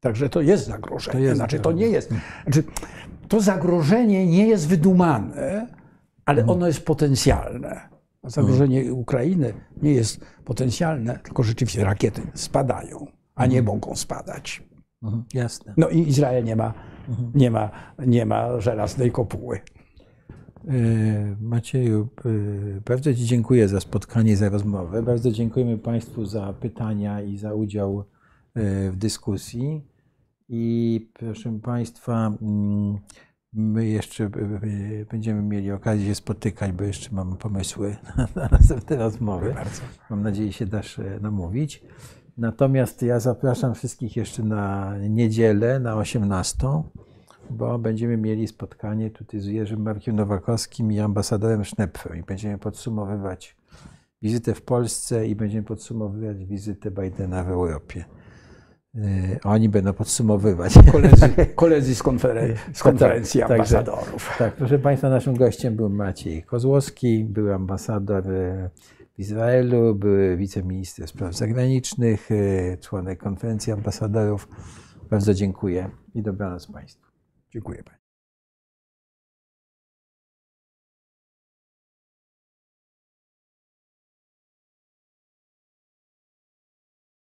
Także to jest zagrożenie. To jest znaczy, to nie jest. Znaczy, to zagrożenie nie jest wydumane, ale Mhm. ono jest potencjalne. Zagrożenie Ukrainy nie jest potencjalne, tylko rzeczywiście rakiety spadają, a Mhm. nie mogą spadać. Mhm, Jasne. No i Izrael nie ma, Mhm. nie ma, nie ma żelaznej kopuły. E, Macieju, e, bardzo Ci dziękuję za spotkanie, za rozmowę. Bardzo dziękujemy Państwu za pytania i za udział e, w dyskusji. I proszę Państwa, mm, my jeszcze będziemy mieli okazję się spotykać, bo jeszcze mamy pomysły na następne rozmowy. Bardzo. Mam nadzieję, się dasz namówić. Natomiast ja zapraszam wszystkich jeszcze na niedzielę na 18, bo będziemy mieli spotkanie tutaj z Jerzym Markiem Nowakowskim i ambasadorem Schnepfem i będziemy podsumowywać wizytę w Polsce i będziemy podsumowywać wizytę Bidena w Europie. E, Oni będą podsumowywać. Koledzy, koledzy z, konferen- z konferencji Tak, także- ambasadorów. Tak, proszę Państwa, naszym gościem był Maciej Kozłowski, był ambasador e, w Izraelu, był wiceminister spraw zagranicznych, e, członek konferencji ambasadorów. Bardzo dziękuję i dobranoc Państwu. Dziękuję Pani.